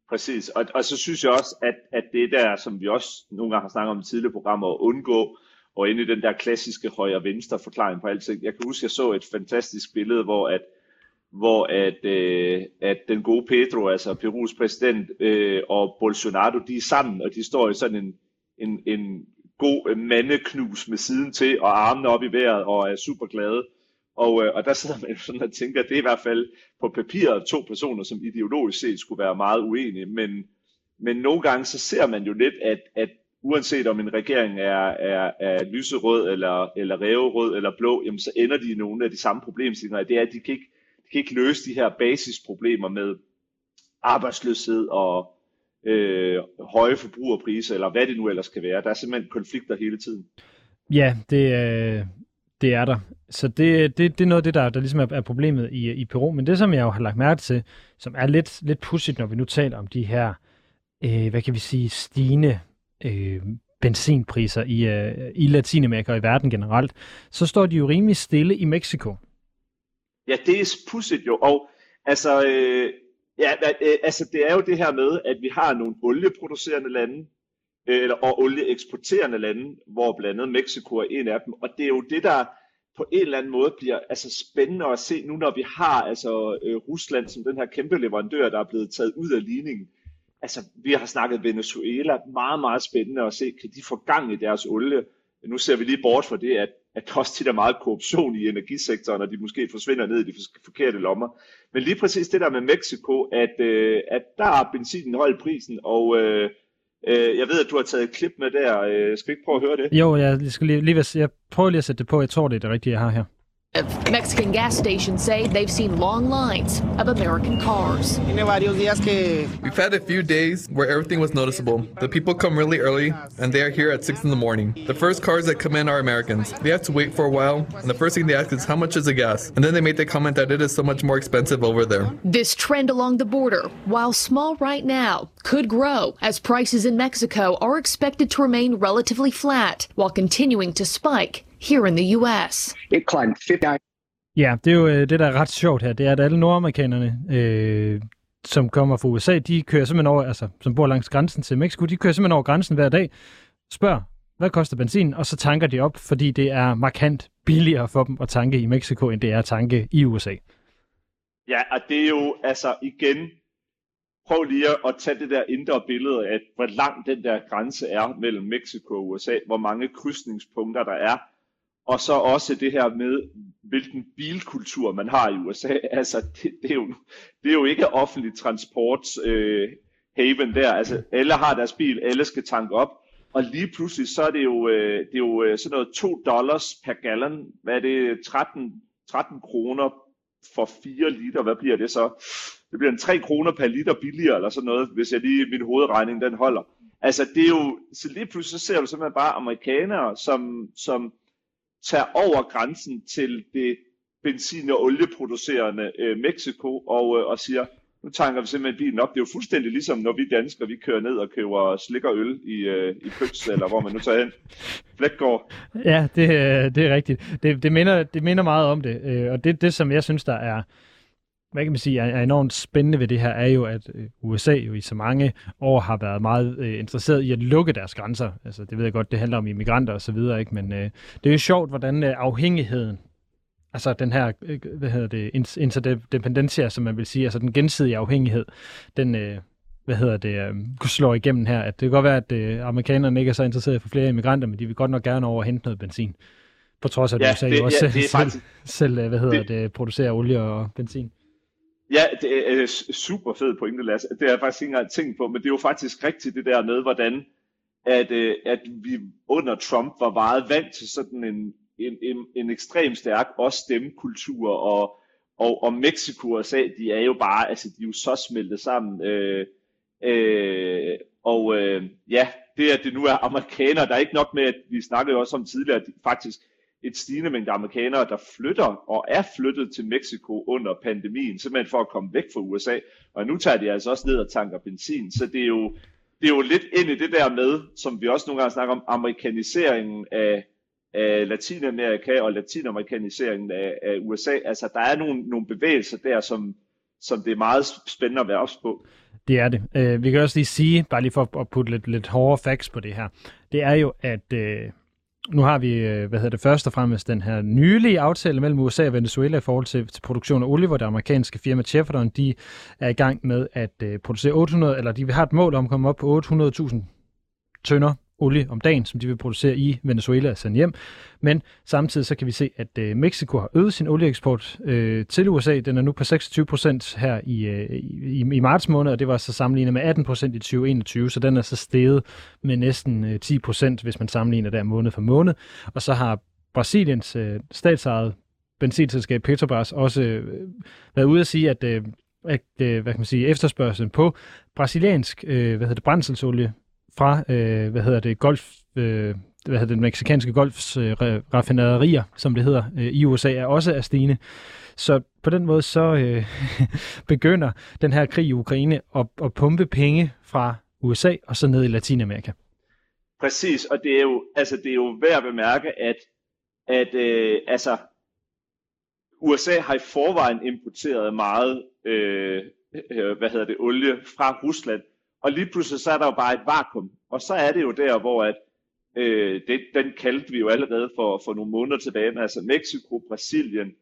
Præcis, og, og så synes jeg også, at, at det der, som vi også nogle gange har snakket om i tidligere programmer, at undgå og ind i den der klassiske højre-venstre forklaring på alting. Jeg kan huske, at jeg så et fantastisk billede, hvor at hvor at, øh, at den gode Pedro, altså Perus præsident, øh, og Bolsonaro, de er sammen, og de står i sådan en, en, en god mandeknus med siden til, og armene op i vejret, og er super glade. Og, øh, og der sidder man sådan og tænker, at det er i hvert fald på papiret to personer, som ideologisk set skulle være meget uenige, men, men nogle gange så ser man jo lidt, at, at uanset om en regering er, er, er lyserød, eller, eller ræverød, eller blå, jamen så ender de i nogle af de samme problemstillinger. Det er, at de kan ikke kan ikke løse de her basisproblemer med arbejdsløshed og øh, høje forbrugerpriser, eller hvad det nu ellers kan være. Der er simpelthen konflikter hele tiden. Ja, det, øh, det er der. Så det, det, det er noget af det, der, der ligesom er, er problemet i, i Peru. Men det, som jeg jo har lagt mærke til, som er lidt, lidt pudsigt, når vi nu taler om de her, øh, hvad kan vi sige, stigende øh, benzinpriser i, øh, i Latinamerika og i verden generelt, så står de jo rimelig stille i Mexico. Ja, det er pudsigt jo, og altså, øh, ja, øh, altså det er jo det her med, at vi har nogle olieproducerende lande, øh, eller, og olieeksporterende lande, hvor blandt andet Mexico er en af dem, og det er jo det, der på en eller anden måde bliver altså spændende at se nu, når vi har altså øh, Rusland som den her kæmpe leverandør, der er blevet taget ud af ligningen. Altså, vi har snakket Venezuela, meget, meget spændende at se, kan de få gang i deres olie? Nu ser vi lige bort fra det, at at der også tit er meget korruption i energisektoren, og de måske forsvinder ned i de forkerte lommer. Men lige præcis det der med Mexico, at, øh, at der er benzinen holdt prisen, og øh, øh, jeg ved, at du har taget et klip med der. Øh, skal vi ikke prøve at høre det? Jo, jeg, skal lige, lige, jeg prøver lige at sætte det på. Jeg tror, det er det rigtige, jeg har her. Mexican gas stations say they've seen long lines of American cars. We've had a few days where everything was noticeable. The people come really early, and they are here at 6 in the morning. The first cars that come in are Americans. They have to wait for a while, and the first thing they ask is, How much is the gas? And then they make the comment that it is so much more expensive over there. This trend along the border, while small right now, could grow as prices in Mexico are expected to remain relatively flat while continuing to spike here in the US. It climbed 59. Ja, det er jo øh, det, der er ret sjovt her. Det er, at alle nordamerikanerne, øh, som kommer fra USA, de kører simpelthen over, altså som bor langs grænsen til Mexico, de kører simpelthen over grænsen hver dag, spørger, hvad koster benzin, og så tanker de op, fordi det er markant billigere for dem at tanke i Mexico, end det er at tanke i USA. Ja, og det er jo altså igen, prøv lige at tage det der indre billede af, hvor lang den der grænse er mellem Mexico og USA, hvor mange krydsningspunkter der er, og så også det her med, hvilken bilkultur man har i USA. <laughs> Altså, det, det, er, jo, det er jo ikke offentlig transport øh, haven der. Altså, alle har deres bil, alle skal tanke op, og lige pludselig så er det jo, øh, det er jo øh, sådan noget 2 dollars per gallon. Hvad er det? 13, 13 kroner for 4 liter. Hvad bliver det så? Det bliver en 3 kroner per liter billigere, eller sådan noget, hvis jeg lige min hovedregning den holder. Altså det er jo, så lige pludselig så ser du simpelthen bare amerikanere, som, som tager over grænsen til det benzin- og olieproducerende øh, Mexico og, øh, og siger, nu tanker vi simpelthen bilen op. Det er jo fuldstændig ligesom, når vi danskere, vi kører ned og køber slik og øl i, øh, i Pøks, <laughs> eller hvor man nu tager hen. Flækgård. Ja, det, øh, det er rigtigt. Det, det, minder, det minder meget om det, øh, og det, det, som jeg synes, der er, hvad kan man sige, er enormt spændende ved det her, er jo, at øh, USA jo i så mange år har været meget øh, interesseret i at lukke deres grænser. Altså, det ved jeg godt, det handler om immigranter og så videre, ikke? men øh, det er jo sjovt, hvordan øh, afhængigheden altså den her, øh, hvad hedder det, interdependencia, som man vil sige, altså den gensidige afhængighed, den, øh, hvad hedder det, øh, slår igennem her. At det kan godt være, at øh, amerikanerne ikke er så interesserede for flere immigranter, men de vil godt nok gerne over hente noget benzin. På trods af, at ja, USA det, jo også ja, selv, faktisk, selv, hvad hedder det, det, producerer olie og benzin. Ja, det er øh, super fed pointe, Lasse. Det har jeg faktisk ikke engang tænkt på, men det er jo faktisk rigtigt det der med, hvordan at, øh, at vi under Trump var meget vant til sådan en en, en, en ekstremt stærk også stemmekultur, og, og, og Mexico og USA, de er jo bare, altså de er jo så smeltet sammen. Øh, øh, og øh, ja, det at det nu er amerikanere, der er ikke nok med, at vi snakkede også om tidligere, at faktisk et stigende mængde amerikanere, der flytter og er flyttet til Mexico under pandemien, simpelthen for at komme væk fra USA. Og nu tager de altså også ned og tanker benzin. Så det er jo, det er jo lidt ind i det der med, som vi også nogle gange snakker om, amerikaniseringen af, af Latinamerika og latinamerikaniseringen af, af USA. Altså, der er nogle, nogle bevægelser der, som, som det er meget spændende at være ops på. Det er det. Uh, vi kan også lige sige, bare lige for at putte lidt, lidt hårdere facts på det her, det er jo, at uh, nu har vi, øh, hvad hedder det, først og fremmest den her nylige aftale mellem USA og Venezuela i forhold til, til produktion af olie, hvor det amerikanske firma Chevron, de er i gang med at øh, producere 800, eller de har et mål om at komme op på 800.000 tønder olie om dagen, som de vil producere i Venezuela og sende hjem. Men samtidig så kan vi se, at øh, Mexico har øget sin olieeksport øh, til USA. Den er nu på 26 procent her i, øh, i, i marts måned, og det var så sammenlignet med 18 procent i 2021, så den er så steget med næsten øh, 10 procent, hvis man sammenligner der måned for måned. Og så har Brasiliens øh, statsejede benzinselskab Petrobras også øh, været ude at sige, at øh, at, øh, hvad kan man sige, efterspørgselen på brasiliansk øh, hvad hedder det, brændselsolie fra, øh, hvad hedder det, golf, øh, hvad hedder det, meksikanske golfs øh, raffinaderier, som det hedder, øh, i USA, er også er stigende. Så på den måde så øh, <laughs> begynder den her krig i Ukraine at, at pumpe penge fra USA og så ned i Latinamerika. Præcis, og det er jo, altså, det er jo værd at bemærke, at, at øh, altså, USA har i forvejen importeret meget øh, øh, hvad hedder det, olie fra Rusland, og lige pludselig så er der jo bare et vakuum. Og så er det jo der, hvor at, øh, det, den kaldte vi jo allerede for, for nogle måneder tilbage, altså Mexico, Brasilien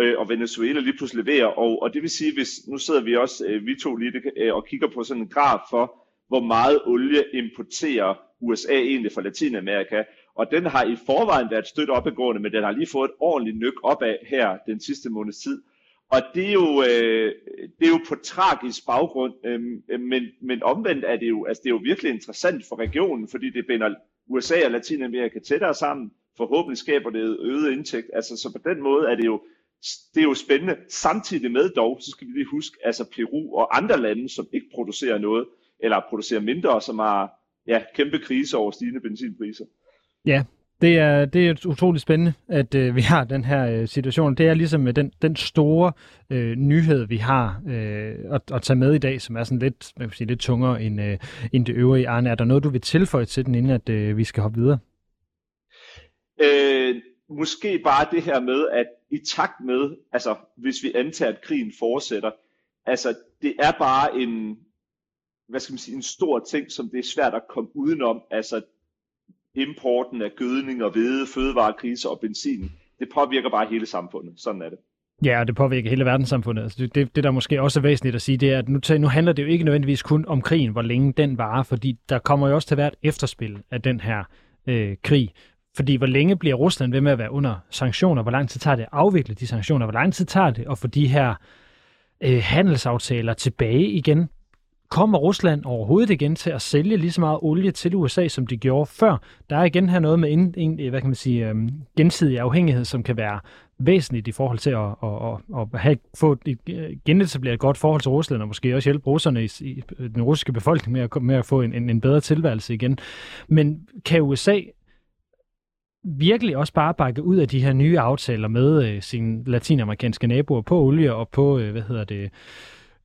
øh, og Venezuela lige pludselig leverer. Og, og det vil sige, hvis nu sidder vi også, øh, vi to lige øh, og kigger på sådan en graf for, hvor meget olie importerer USA egentlig fra Latinamerika. Og den har i forvejen været stødt opadgående, men den har lige fået et ordentligt nyk opad her den sidste måneds tid. Og det er jo, øh, det er jo på tragisk baggrund, øh, men, men omvendt er det, jo, altså det er jo virkelig interessant for regionen, fordi det binder USA og Latinamerika tættere sammen. Forhåbentlig skaber det øget indtægt. Altså, så på den måde er det jo, det er jo spændende. Samtidig med dog, så skal vi lige huske, altså Peru og andre lande, som ikke producerer noget, eller producerer mindre, som har ja, kæmpe krise over stigende benzinpriser. Ja, det er, det er utroligt spændende, at øh, vi har den her øh, situation. Det er ligesom øh, den, den store øh, nyhed, vi har øh, at, at tage med i dag, som er sådan lidt, man kan sige, lidt tungere end, øh, end det øvrige. Arne, er der noget, du vil tilføje til den, inden at øh, vi skal hoppe videre? Øh, måske bare det her med, at i takt med, altså hvis vi antager, at krigen fortsætter, altså det er bare en, hvad skal man sige, en stor ting, som det er svært at komme udenom. Altså importen af gødning og hvede, fødevarekriser og benzin, det påvirker bare hele samfundet. Sådan er det. Ja, og det påvirker hele verdenssamfundet. Altså, det, det, det, der måske også er væsentligt at sige, det er, at nu, nu handler det jo ikke nødvendigvis kun om krigen, hvor længe den varer, fordi der kommer jo også til at være et efterspil af den her øh, krig. Fordi hvor længe bliver Rusland ved med at være under sanktioner? Hvor lang tid tager det at afvikle de sanktioner? Hvor lang tid tager det at få de her øh, handelsaftaler tilbage igen? Kommer Rusland overhovedet igen til at sælge lige så meget olie til USA, som de gjorde før? Der er igen her noget med en, en, hvad kan man sige, øhm, gensidig afhængighed, som kan være væsentligt i forhold til at, at, at, at have, få et, øh, genetableret et godt forhold til Rusland, og måske også hjælpe russerne i, i øh, den russiske befolkning med at, med at få en, en, en bedre tilværelse igen. Men kan USA virkelig også bare bakke ud af de her nye aftaler med øh, sine latinamerikanske naboer på olie og på, øh, hvad hedder det, øh,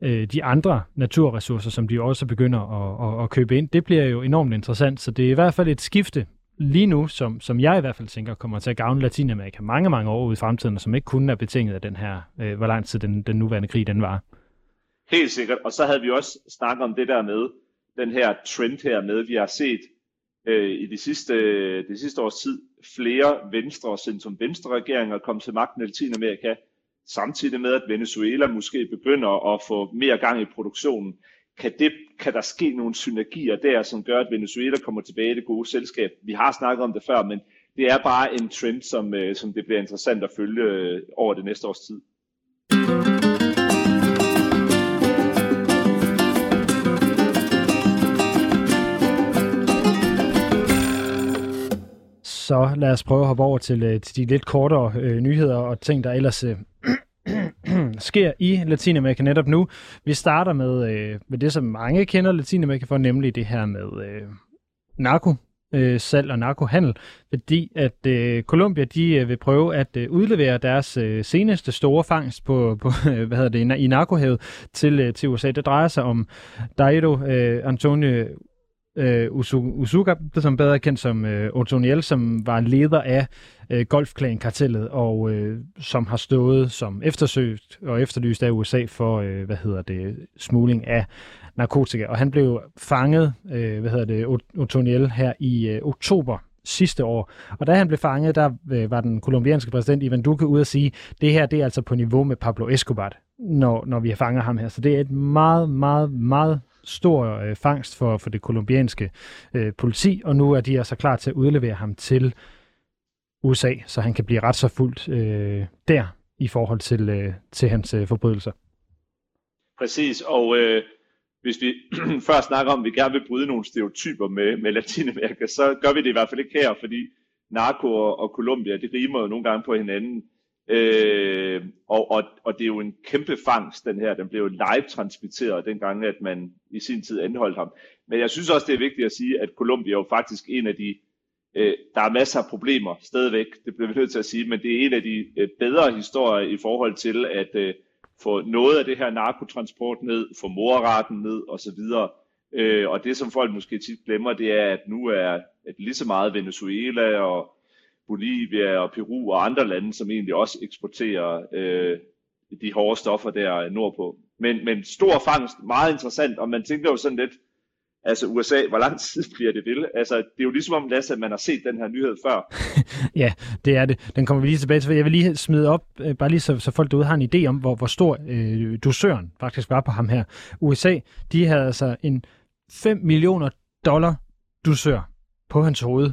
øh, de andre naturressourcer, som de også begynder at, at, at købe ind. Det bliver jo enormt interessant, så det er i hvert fald et skifte lige nu, som, som jeg i hvert fald tænker kommer til at gavne Latinamerika mange, mange år ud i fremtiden, og som ikke kun er betinget af den her, øh, hvor lang tid den, den nuværende krig den var. Helt sikkert, og så havde vi også snakket om det der med, den her trend her med, vi har set øh, i de sidste, de sidste års tid, flere venstre og centrum venstre regeringer kom til magten i Latinamerika, samtidig med, at Venezuela måske begynder at få mere gang i produktionen. Kan, det, kan der ske nogle synergier der, som gør, at Venezuela kommer tilbage i det gode selskab? Vi har snakket om det før, men det er bare en trend, som, øh, som det bliver interessant at følge øh, over det næste års tid. Så lad os prøve at hoppe over til, øh, til de lidt kortere øh, nyheder og ting, der ellers øh, <clears throat> sker i Latinamerika netop nu. Vi starter med, øh, med det, som mange kender Latinamerika for, nemlig det her med øh, narko øh, salg og narkohandel, fordi at øh, Colombia de øh, vil prøve at øh, udlevere deres øh, seneste store fangst på, på øh, <laughs> hvad hedder det, i narkohavet til, øh, til USA. Det drejer sig om Dairo øh, Antonio øh, Usuga, som bedre kendt som øh, Otoniel, som var leder af øh, Golfklan-kartellet, og øh, som har stået som eftersøgt og efterlyst af USA for, øh, hvad hedder det, smugling af narkotika. Og han blev fanget, øh, hvad hedder det, Otoniel her i øh, oktober sidste år. Og da han blev fanget, der øh, var den kolumbianske præsident Ivan Duque ude at sige, det her det er altså på niveau med Pablo Escobar, når, når vi har fanget ham her. Så det er et meget, meget, meget stor øh, fangst for, for det kolumbianske øh, politi, og nu er de altså klar til at udlevere ham til USA, så han kan blive ret så fuldt øh, der i forhold til, øh, til hans øh, forbrydelser. Præcis, og øh, hvis vi <clears throat> før snakker om, at vi gerne vil bryde nogle stereotyper med, med Latinamerika, så gør vi det i hvert fald ikke her, fordi narko og, og Colombia, det rimer jo nogle gange på hinanden. Øh, og, og, og det er jo en kæmpe fangst, den her. Den blev jo live transmitteret dengang, at man i sin tid anholdt ham. Men jeg synes også, det er vigtigt at sige, at Colombia er jo faktisk en af de øh, der er masser af problemer stadigvæk, det bliver vi nødt til at sige, men det er en af de øh, bedre historier i forhold til at øh, få noget af det her narkotransport ned, få morretten ned osv. Øh, og det som folk måske tit glemmer, det er, at nu er at lige så meget Venezuela og Bolivia og Peru og andre lande, som egentlig også eksporterer øh, de hårde stoffer der nordpå. Men, men stor fangst, meget interessant, og man tænker jo sådan lidt, altså USA, hvor lang tid <laughs> bliver det vil? Altså, det er jo ligesom om, Lasse, at man har set den her nyhed før. <laughs> ja, det er det. Den kommer vi lige tilbage til. Jeg vil lige smide op, øh, bare lige så, så folk derude har en idé om, hvor, hvor stor øh, dosøren faktisk var på ham her. USA, de havde altså en 5 millioner dollar dosør på hans hoved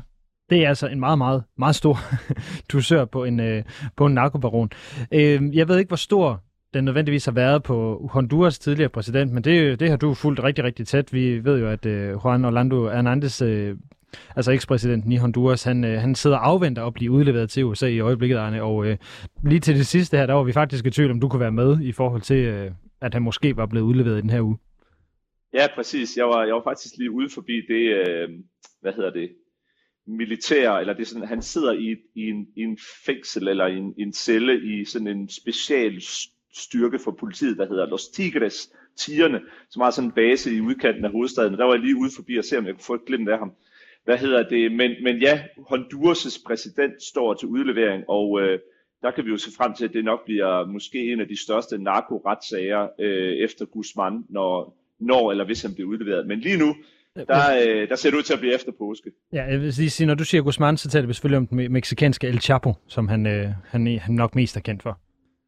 det er altså en meget, meget, meget stor <laughs> dusør på en, øh, på en narkobaron. Øh, jeg ved ikke, hvor stor den nødvendigvis har været på Honduras tidligere præsident, men det, det har du fulgt rigtig, rigtig tæt. Vi ved jo, at øh, Juan Orlando Hernandez, øh, altså ekspræsidenten i Honduras, han, øh, han sidder og afventer at blive udleveret til USA i øjeblikket, Arne. Og øh, lige til det sidste her, der var vi faktisk i tvivl, om du kunne være med i forhold til, øh, at han måske var blevet udleveret i den her uge. Ja, præcis. Jeg var, jeg var faktisk lige ude forbi det, øh, hvad hedder det, militær, eller det er sådan, han sidder i, i, en, i en fængsel eller i en, i en celle i sådan en special styrke for politiet, der hedder Los Tigres, Tigerne, som har sådan en base i udkanten af hovedstaden. Der var jeg lige ude forbi og se, om jeg kunne få et glimt af ham. Hvad hedder det? Men, men ja, Honduras' præsident står til udlevering, og øh, der kan vi jo se frem til, at det nok bliver måske en af de største narkoretssager øh, efter Guzman, når, når eller hvis han bliver udleveret. Men lige nu, der, øh, der ser det ud til at blive efter påske. Ja, jeg vil sige, når du siger Guzman, så taler vi selvfølgelig om den meksikanske El Chapo, som han, øh, han, han nok mest er kendt for.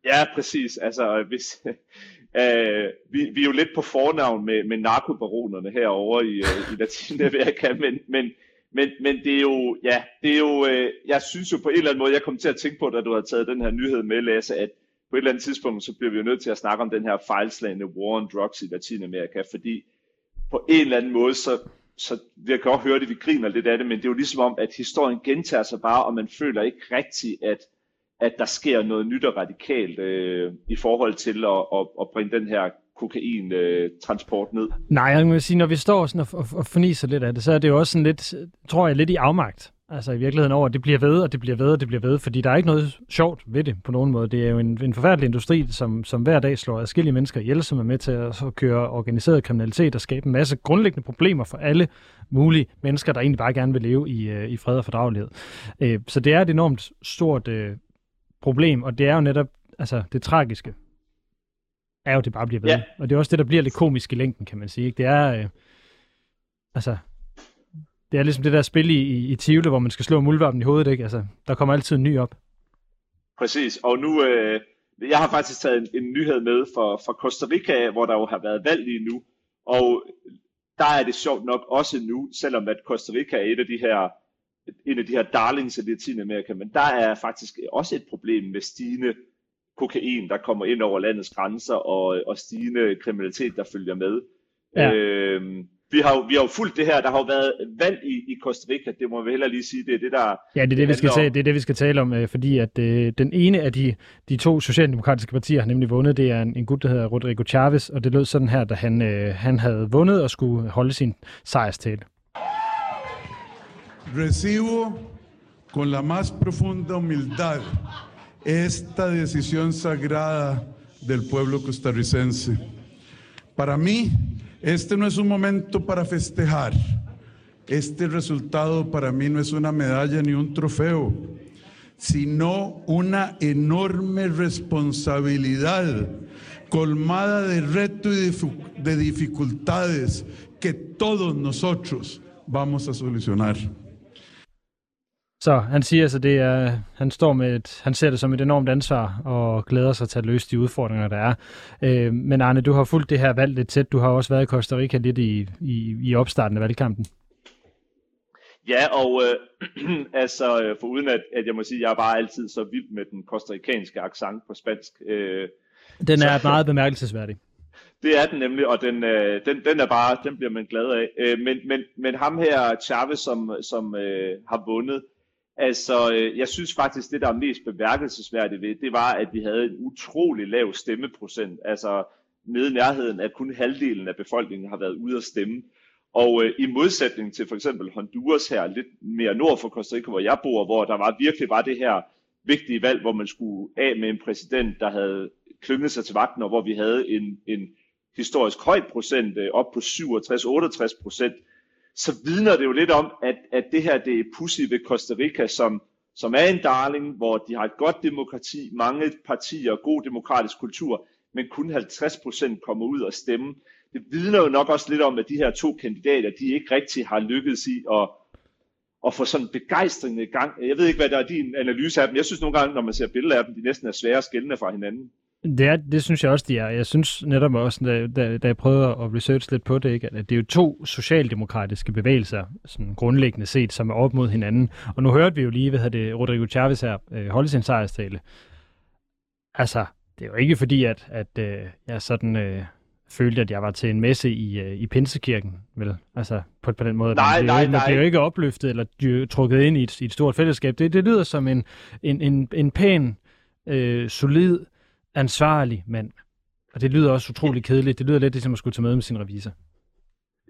Ja, præcis. Altså, hvis, <laughs> øh, vi, vi er jo lidt på fornavn med, med narkobaronerne herovre i, øh, i Latinamerika, <laughs> men, men, men, men det er jo, ja, det er jo, øh, jeg synes jo på en eller anden måde, jeg kom til at tænke på, da du har taget den her nyhed med, Lasse, at på et eller andet tidspunkt, så bliver vi jo nødt til at snakke om den her fejlslagende war on drugs i Latinamerika, fordi på en eller anden måde, så, så jeg kan godt høre det, vi griner lidt af det, men det er jo ligesom om, at historien gentager sig bare, og man føler ikke rigtigt, at, at der sker noget nyt og radikalt øh, i forhold til at, at, at bringe den her kokain-transport øh, ned. Nej, jeg må sige, når vi står sådan og, og, og forniser lidt af det, så er det jo også sådan lidt, tror jeg, lidt i afmagt. Altså i virkeligheden over, at det bliver ved, og det bliver ved, og det bliver ved, fordi der er ikke noget sjovt ved det på nogen måde. Det er jo en, en forfærdelig industri, som, som hver dag slår adskillige mennesker ihjel, som er med til at, at køre organiseret kriminalitet og skabe en masse grundlæggende problemer for alle mulige mennesker, der egentlig bare gerne vil leve i, øh, i fred og fordragelighed. Øh, så det er et enormt stort øh, problem, og det er jo netop altså, det tragiske, er jo, at det bare bliver ved. Ja. Og det er også det, der bliver lidt komisk i længden, kan man sige. Ikke? Det er, øh, altså, det er ligesom det der spil i, i, i Tivoli, hvor man skal slå muldvarpen i hovedet, ikke? Altså, der kommer altid en ny op. Præcis, og nu, øh, jeg har faktisk taget en, en nyhed med fra, fra Costa Rica, hvor der jo har været valg lige nu, og der er det sjovt nok også nu, selvom at Costa Rica er et af de her, en af de her darlings i Latinamerika, men der er faktisk også et problem med stigende kokain, der kommer ind over landets grænser, og, og stigende kriminalitet, der følger med. Ja. Øhm, vi har, jo, vi har jo fulgt det her. Der har jo været valg i, i Costa Rica, det må vi heller lige sige. Det er det, der Ja, det er det, vi skal, tale, det, er det, vi skal tale om, øh, fordi at øh, den ene af de, de to socialdemokratiske partier har nemlig vundet. Det er en, en gut, der hedder Rodrigo Chavez, og det lød sådan her, da han, øh, han havde vundet og skulle holde sin sejrstale. Recibo con la más profunda humildad esta decisión sagrada del pueblo costarricense. Para mí, este no es un momento para festejar. Este resultado para mí no es una medalla ni un trofeo, sino una enorme responsabilidad colmada de reto y de dificultades que todos nosotros vamos a solucionar. Så han siger altså, det er, han står med et, han ser det som et enormt ansvar og glæder sig til at løse de udfordringer, der er. Øh, men Arne, du har fulgt det her valg lidt tæt. Du har også været i Costa Rica lidt i, i, i opstarten af valgkampen. Ja, og øh, <clears throat> altså, øh, for uden at, at jeg må sige, at jeg er bare altid så vild med den kostarikanske accent på spansk. Øh, den er så, meget bemærkelsesværdig. Det er den nemlig, og den, øh, den, den er bare, den bliver man glad af. Øh, men, men, men ham her, Chavez, som, som øh, har vundet, Altså, øh, jeg synes faktisk, det der er mest bemærkelsesværdigt ved, det var, at vi havde en utrolig lav stemmeprocent. Altså, nede i nærheden, at kun halvdelen af befolkningen har været ude at stemme. Og øh, i modsætning til for eksempel Honduras her, lidt mere nord for Costa Rica, hvor jeg bor, hvor der var virkelig var det her vigtige valg, hvor man skulle af med en præsident, der havde klynget sig til vagten, og hvor vi havde en, en historisk høj procent, øh, op på 67-68 procent, så vidner det jo lidt om, at, at det her det er pussy ved Costa Rica, som, som er en darling, hvor de har et godt demokrati, mange partier, god demokratisk kultur, men kun 50% kommer ud og stemme. Det vidner jo nok også lidt om, at de her to kandidater, de ikke rigtig har lykkedes i at, at få sådan begejstring i gang. Jeg ved ikke, hvad der er din analyse af dem. Jeg synes nogle gange, når man ser billeder af dem, de næsten er svære at skælne fra hinanden. Det, er, det synes jeg også, de er. Jeg synes netop også, da, da, da jeg prøvede at researche lidt på det, ikke, at det er jo to socialdemokratiske bevægelser, sådan grundlæggende set, som er op mod hinanden. Og nu hørte vi jo lige, hvad det, Rodrigo Chavez her øh, holde sin sejrstale. Altså, det er jo ikke fordi, at, at øh, jeg sådan øh, følte, at jeg var til en messe i, øh, i Pinsekirken, vel? Altså, på, på den måde. Nej, man nej, nej. Man bliver jo ikke opløftet eller trukket ind i et, i et stort fællesskab. Det, det lyder som en, en, en, en pæn, øh, solid, ansvarlig mand. Og det lyder også utrolig kedeligt. Det lyder lidt ligesom at skulle tage med med sin revisor.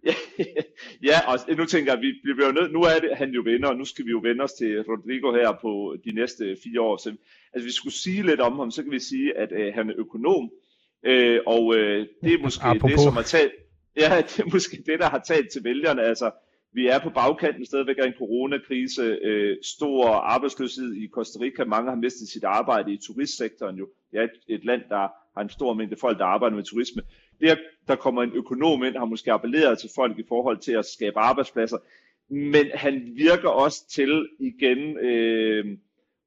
<laughs> ja, og nu tænker jeg, vi bliver jo nødt, nu er det, han jo venner, og nu skal vi jo vende os til Rodrigo her på de næste fire år. Så altså, vi skulle sige lidt om ham, så kan vi sige, at øh, han er økonom, øh, og øh, det er måske Apropos. det, som har talt, <laughs> ja, det er måske det, der har talt til vælgerne. Altså, vi er på bagkanten stadigvæk af en coronakrise, øh, stor arbejdsløshed i Costa Rica, mange har mistet sit arbejde i turistsektoren jo. Det er et, et land, der har en stor mængde folk, der arbejder med turisme. Det, der kommer en økonom ind, har måske appelleret til folk i forhold til at skabe arbejdspladser, men han virker også til igen øh,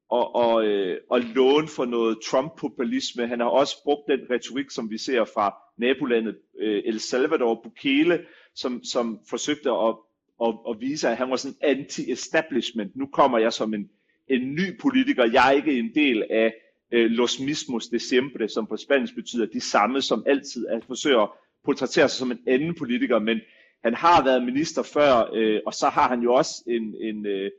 og, og, øh, og låne for noget Trump-populisme. Han har også brugt den retorik, som vi ser fra nabolandet øh, El Salvador, Bukele, som, som forsøgte at, og, og vise, at han var sådan anti-establishment. Nu kommer jeg som en, en ny politiker. Jeg er ikke en del af øh, los mismos de siempre, som på spansk betyder de samme, som altid at forsøger at portrættere sig som en anden politiker, men han har været minister før, øh, og så har han jo også en, en, øh,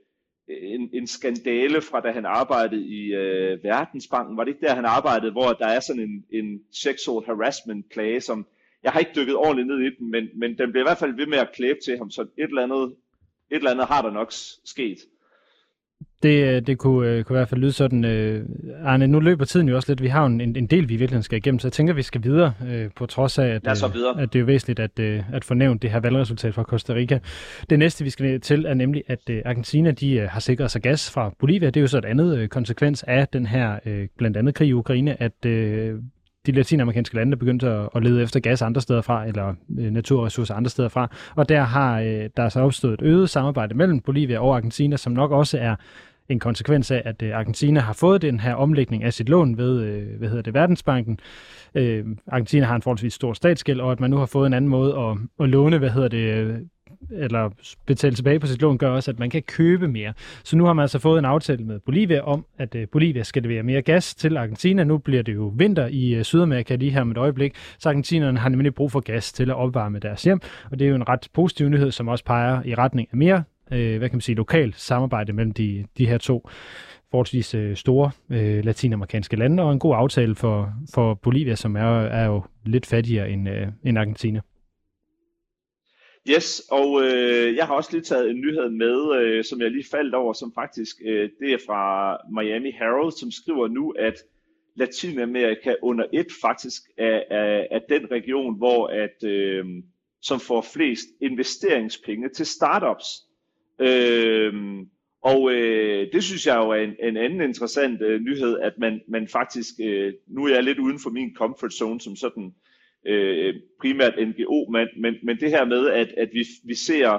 en, en skandale fra da han arbejdede i øh, Verdensbanken. Var det ikke der, han arbejdede, hvor der er sådan en, en sexual harassment klage, som jeg har ikke dykket ordentligt ned i den, men, men den bliver i hvert fald ved med at klæbe til ham, så et eller andet, et eller andet har der nok sket. Det, øh, det kunne, øh, kunne i hvert fald lyde sådan. Øh, Arne, nu løber tiden jo også lidt. Vi har en, en del, vi virkelig skal igennem, så jeg tænker, vi skal videre, øh, på trods af, at, at det er væsentligt at, øh, at få nævnt det her valgresultat fra Costa Rica. Det næste, vi skal til, er nemlig, at øh, Argentina de, øh, har sikret sig gas fra Bolivia. Det er jo så et andet øh, konsekvens af den her øh, blandt andet krig i Ukraine, at øh, de latinamerikanske lande er begyndt at, at lede efter gas andre steder fra, eller øh, naturressourcer andre steder fra. Og der har øh, der er så opstået et øget samarbejde mellem Bolivia og Argentina, som nok også er en konsekvens af, at øh, Argentina har fået den her omlægning af sit lån ved, øh, hvad hedder det, Verdensbanken. Øh, Argentina har en forholdsvis stor statsgæld, og at man nu har fået en anden måde at, at låne, hvad hedder det, eller betale tilbage på sit lån, gør også, at man kan købe mere. Så nu har man altså fået en aftale med Bolivia om, at øh, Bolivia skal levere mere gas til Argentina. Nu bliver det jo vinter i øh, Sydamerika lige her med et øjeblik, så argentinerne har nemlig brug for gas til at opvarme deres hjem, og det er jo en ret positiv nyhed, som også peger i retning af mere øh, hvad kan man sige, lokalt samarbejde mellem de, de her to forholdsvis øh, store øh, latinamerikanske lande, og en god aftale for, for Bolivia, som er, er jo lidt fattigere end, øh, end Argentina. Yes, og øh, jeg har også lige taget en nyhed med, øh, som jeg lige faldt over, som faktisk øh, det er fra Miami Herald, som skriver nu, at Latinamerika under et faktisk er, er, er den region, hvor at øh, som får flest investeringspenge til startups. Øh, og øh, det synes jeg jo er en, en anden interessant øh, nyhed, at man, man faktisk, øh, nu er jeg lidt uden for min comfort zone som sådan øh, Øh, primært NGO, men, men, men det her med, at, at vi, vi ser,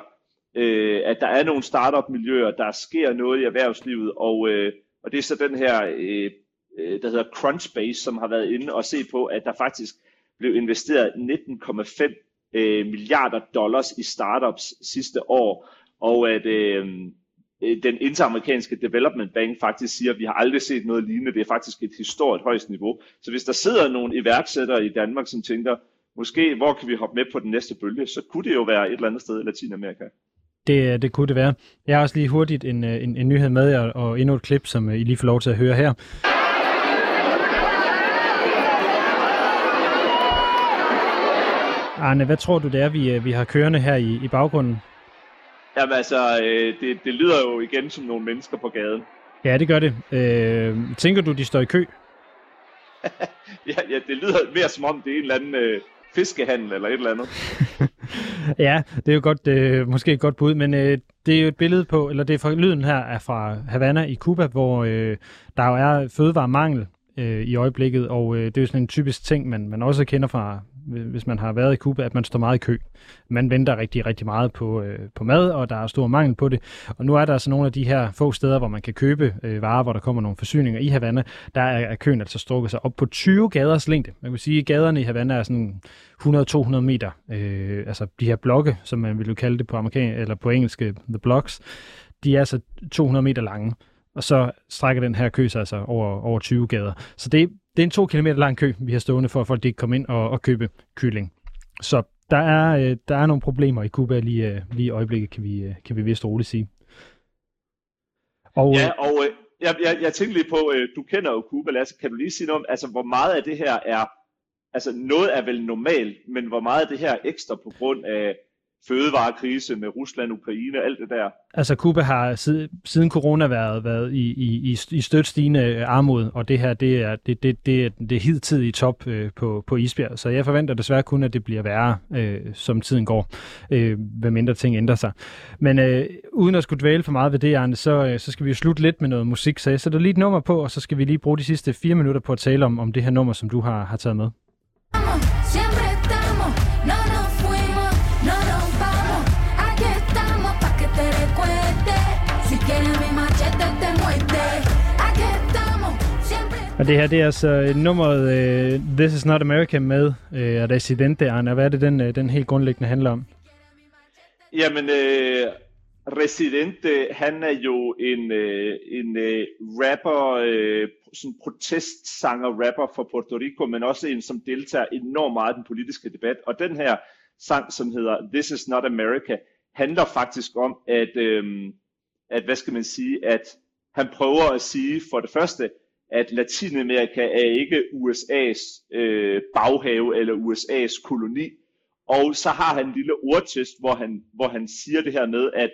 øh, at der er nogle startup-miljøer, der sker noget i erhvervslivet, og, øh, og det er så den her, øh, øh der hedder Crunchbase, som har været inde og se på, at der faktisk blev investeret 19,5 øh, milliarder dollars i startups sidste år og at øh, Øh, den interamerikanske development bank faktisk siger, at vi har aldrig set noget lignende. Det er faktisk et historisk højst niveau. Så hvis der sidder nogle iværksættere i Danmark, som tænker, måske hvor kan vi hoppe med på den næste bølge, så kunne det jo være et eller andet sted i Latinamerika. Det, øh, det kunne det være. Jeg har også lige hurtigt en, øh, en, en nyhed med jer, og endnu et klip, som I lige får lov til at høre her. Arne, hvad tror du det er, vi, vi har kørende her i, i baggrunden? Jamen altså, øh, det, det lyder jo igen som nogle mennesker på gaden. Ja, det gør det. Øh, tænker du, de står i kø? <laughs> ja, ja, det lyder mere som om, det er en eller anden øh, fiskehandel eller et eller andet. <laughs> ja, det er jo godt, øh, måske et godt bud, men øh, det er jo et billede på, eller det er fra, lyden her er fra Havana i Cuba, hvor øh, der jo er fødevaremangel øh, i øjeblikket, og øh, det er jo sådan en typisk ting, man, man også kender fra hvis man har været i Cuba, at man står meget i kø. Man venter rigtig, rigtig meget på, øh, på mad, og der er stor mangel på det. Og nu er der altså nogle af de her få steder, hvor man kan købe øh, varer, hvor der kommer nogle forsyninger i Havana. Der er, er køen altså strukket sig op på 20 gaders længde. Man kan sige, at gaderne i Havana er sådan 100-200 meter. Øh, altså de her blokke, som man ville kalde det på, amerikan eller på engelske, øh, the blocks, de er altså 200 meter lange og så strækker den her kø sig altså over, over 20 gader. Så det, det er en to kilometer lang kø, vi har stående for, at folk ikke komme ind og, og købe kylling. Så der er, øh, der er nogle problemer i Cuba lige, øh, lige i øjeblikket, kan vi, øh, kan vi vist roligt sige. Og, ja, og øh, jeg, jeg, jeg tænkte lige på, øh, du kender jo Cuba, Lasse, kan du lige sige noget om, altså hvor meget af det her er, altså noget er vel normalt, men hvor meget af det her er ekstra på grund af fødevarekrise med Rusland, Ukraine, alt det der. Altså Kuba har siden corona været, været i, i, i stødt stigende armod, og det her det er det, det, det, det hidtidige top øh, på, på isbjerg. Så jeg forventer desværre kun, at det bliver værre, øh, som tiden går, øh, hvad mindre ting ændrer sig. Men øh, uden at skulle dvæle for meget ved det, Arne, så, øh, så skal vi jo slutte lidt med noget musik. Så jeg sætter lige et nummer på, og så skal vi lige bruge de sidste fire minutter på at tale om, om det her nummer, som du har, har taget med. Og det her, det er altså øh, nummeret uh, This is not America med øh, uh, Residente, Arne. Hvad er det, den, uh, den helt grundlæggende handler om? Jamen, uh, Residente, han er jo en, uh, en uh, rapper, uh, sådan protestsanger-rapper fra Puerto Rico, men også en, som deltager enormt meget i den politiske debat. Og den her sang, som hedder This is not America, handler faktisk om, at, øh, at hvad skal man sige, at han prøver at sige for det første, at Latinamerika er ikke USA's øh, baghave eller USA's koloni. Og så har han en lille ordtest, hvor han, hvor han siger det her med, at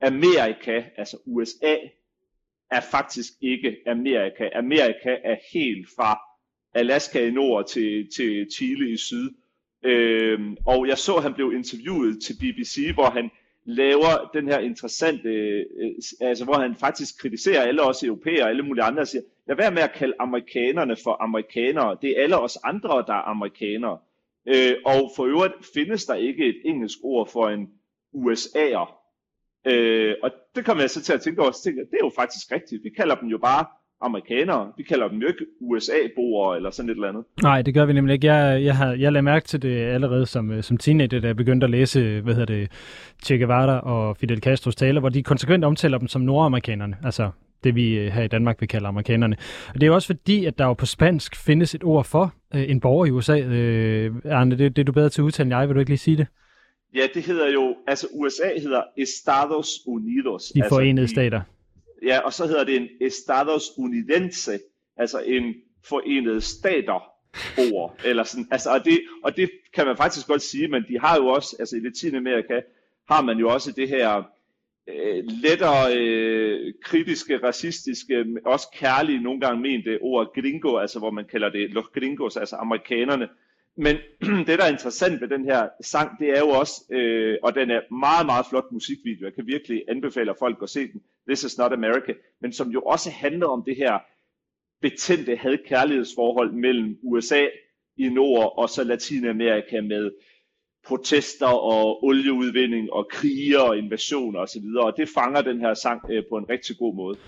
Amerika, altså USA, er faktisk ikke Amerika. Amerika er helt fra Alaska i nord til, til Chile i syd. Øhm, og jeg så, at han blev interviewet til BBC, hvor han laver den her interessante, øh, altså hvor han faktisk kritiserer alle os europæere og alle mulige andre og siger, lad være med at kalde amerikanerne for amerikanere. Det er alle os andre, der er amerikanere. Øh, og for øvrigt findes der ikke et engelsk ord for en USA'er. Øh, og det kommer jeg så til at tænke over, og jeg, det er jo faktisk rigtigt. Vi kalder dem jo bare amerikanere. Vi kalder dem jo ikke USA-boere eller sådan et eller andet. Nej, det gør vi nemlig ikke. Jeg, jeg, har, jeg lagde mærke til det allerede som, øh, som teenager, da jeg begyndte at læse, hvad hedder det, Che Guevara og Fidel Castros taler, hvor de konsekvent omtaler dem som nordamerikanerne. Altså det vi øh, her i Danmark vil kalde amerikanerne. Og det er jo også fordi, at der jo på spansk findes et ord for øh, en borger i USA. Øh, Arne, det, det er du bedre til at udtale end jeg. Vil du ikke lige sige det? Ja, det hedder jo, altså USA hedder Estados Unidos. De altså forenede stater. Ja, og så hedder det en Estados Unidense, altså en forenede stater ord, eller sådan, altså, og det, og det kan man faktisk godt sige, men de har jo også, altså i Latinamerika, har man jo også det her øh, lettere øh, kritiske, racistiske, også kærlige, nogle gange mente ord gringo, altså hvor man kalder det los gringos, altså amerikanerne, men <clears throat> det, der er interessant ved den her sang, det er jo også, øh, og den er meget, meget flot musikvideo, jeg kan virkelig anbefale folk at se den, This is not America, men som jo også handler om det her betændte had-kærlighedsforhold mellem USA i nord og så Latinamerika med protester og olieudvinding og krige og invasioner osv. Og, og det fanger den her sang øh, på en rigtig god måde.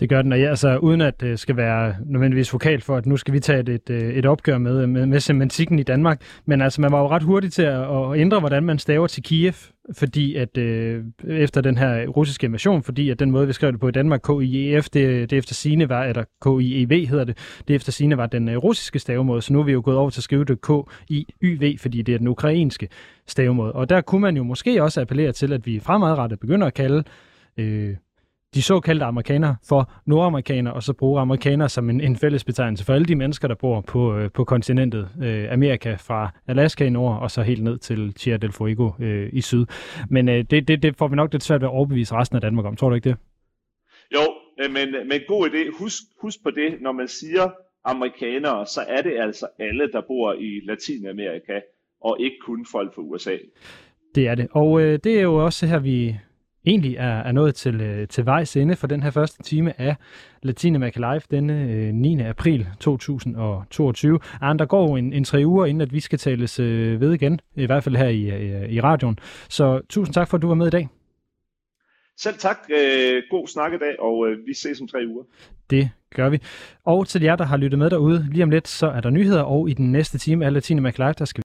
Det gør den, og ja, altså uden at det skal være nødvendigvis vokal for, at nu skal vi tage et, et, et opgør med, med, med semantikken i Danmark. Men altså, man var jo ret hurtig til at, at ændre, hvordan man staver til Kiev, fordi at øh, efter den her russiske invasion, fordi at den måde, vi skrev det på i Danmark, KIEF, det, det efter sine var, eller KIEV hedder det, det efter sine var den øh, russiske stavemåde, så nu er vi jo gået over til at skrive det KIYV, fordi det er den ukrainske stavemåde. Og der kunne man jo måske også appellere til, at vi fremadrettet begynder at kalde øh, de såkaldte amerikanere for nordamerikanere, og så bruge amerikanere som en, en fælles betegnelse for alle de mennesker, der bor på, øh, på kontinentet øh, Amerika, fra Alaska i nord, og så helt ned til Tierra del Fuego øh, i syd. Men øh, det, det, det får vi nok lidt svært ved at overbevise resten af Danmark om. Tror du ikke det? Jo, øh, men, men god idé. Husk, husk på det, når man siger amerikanere, så er det altså alle, der bor i Latinamerika, og ikke kun folk fra USA. Det er det. Og øh, det er jo også her, vi egentlig er, er nået til, øh, til vejs ende for den her første time af Latinamerika Live denne øh, 9. april 2022. Arne, der går en, en tre uger, inden at vi skal tales øh, ved igen, i hvert fald her i, i, i radioen. Så tusind tak for, at du var med i dag. Selv tak. Øh, god snak i dag, og øh, vi ses om tre uger. Det gør vi. Og til jer, der har lyttet med derude, lige om lidt, så er der nyheder, og i den næste time af Latinamerika Live, der skal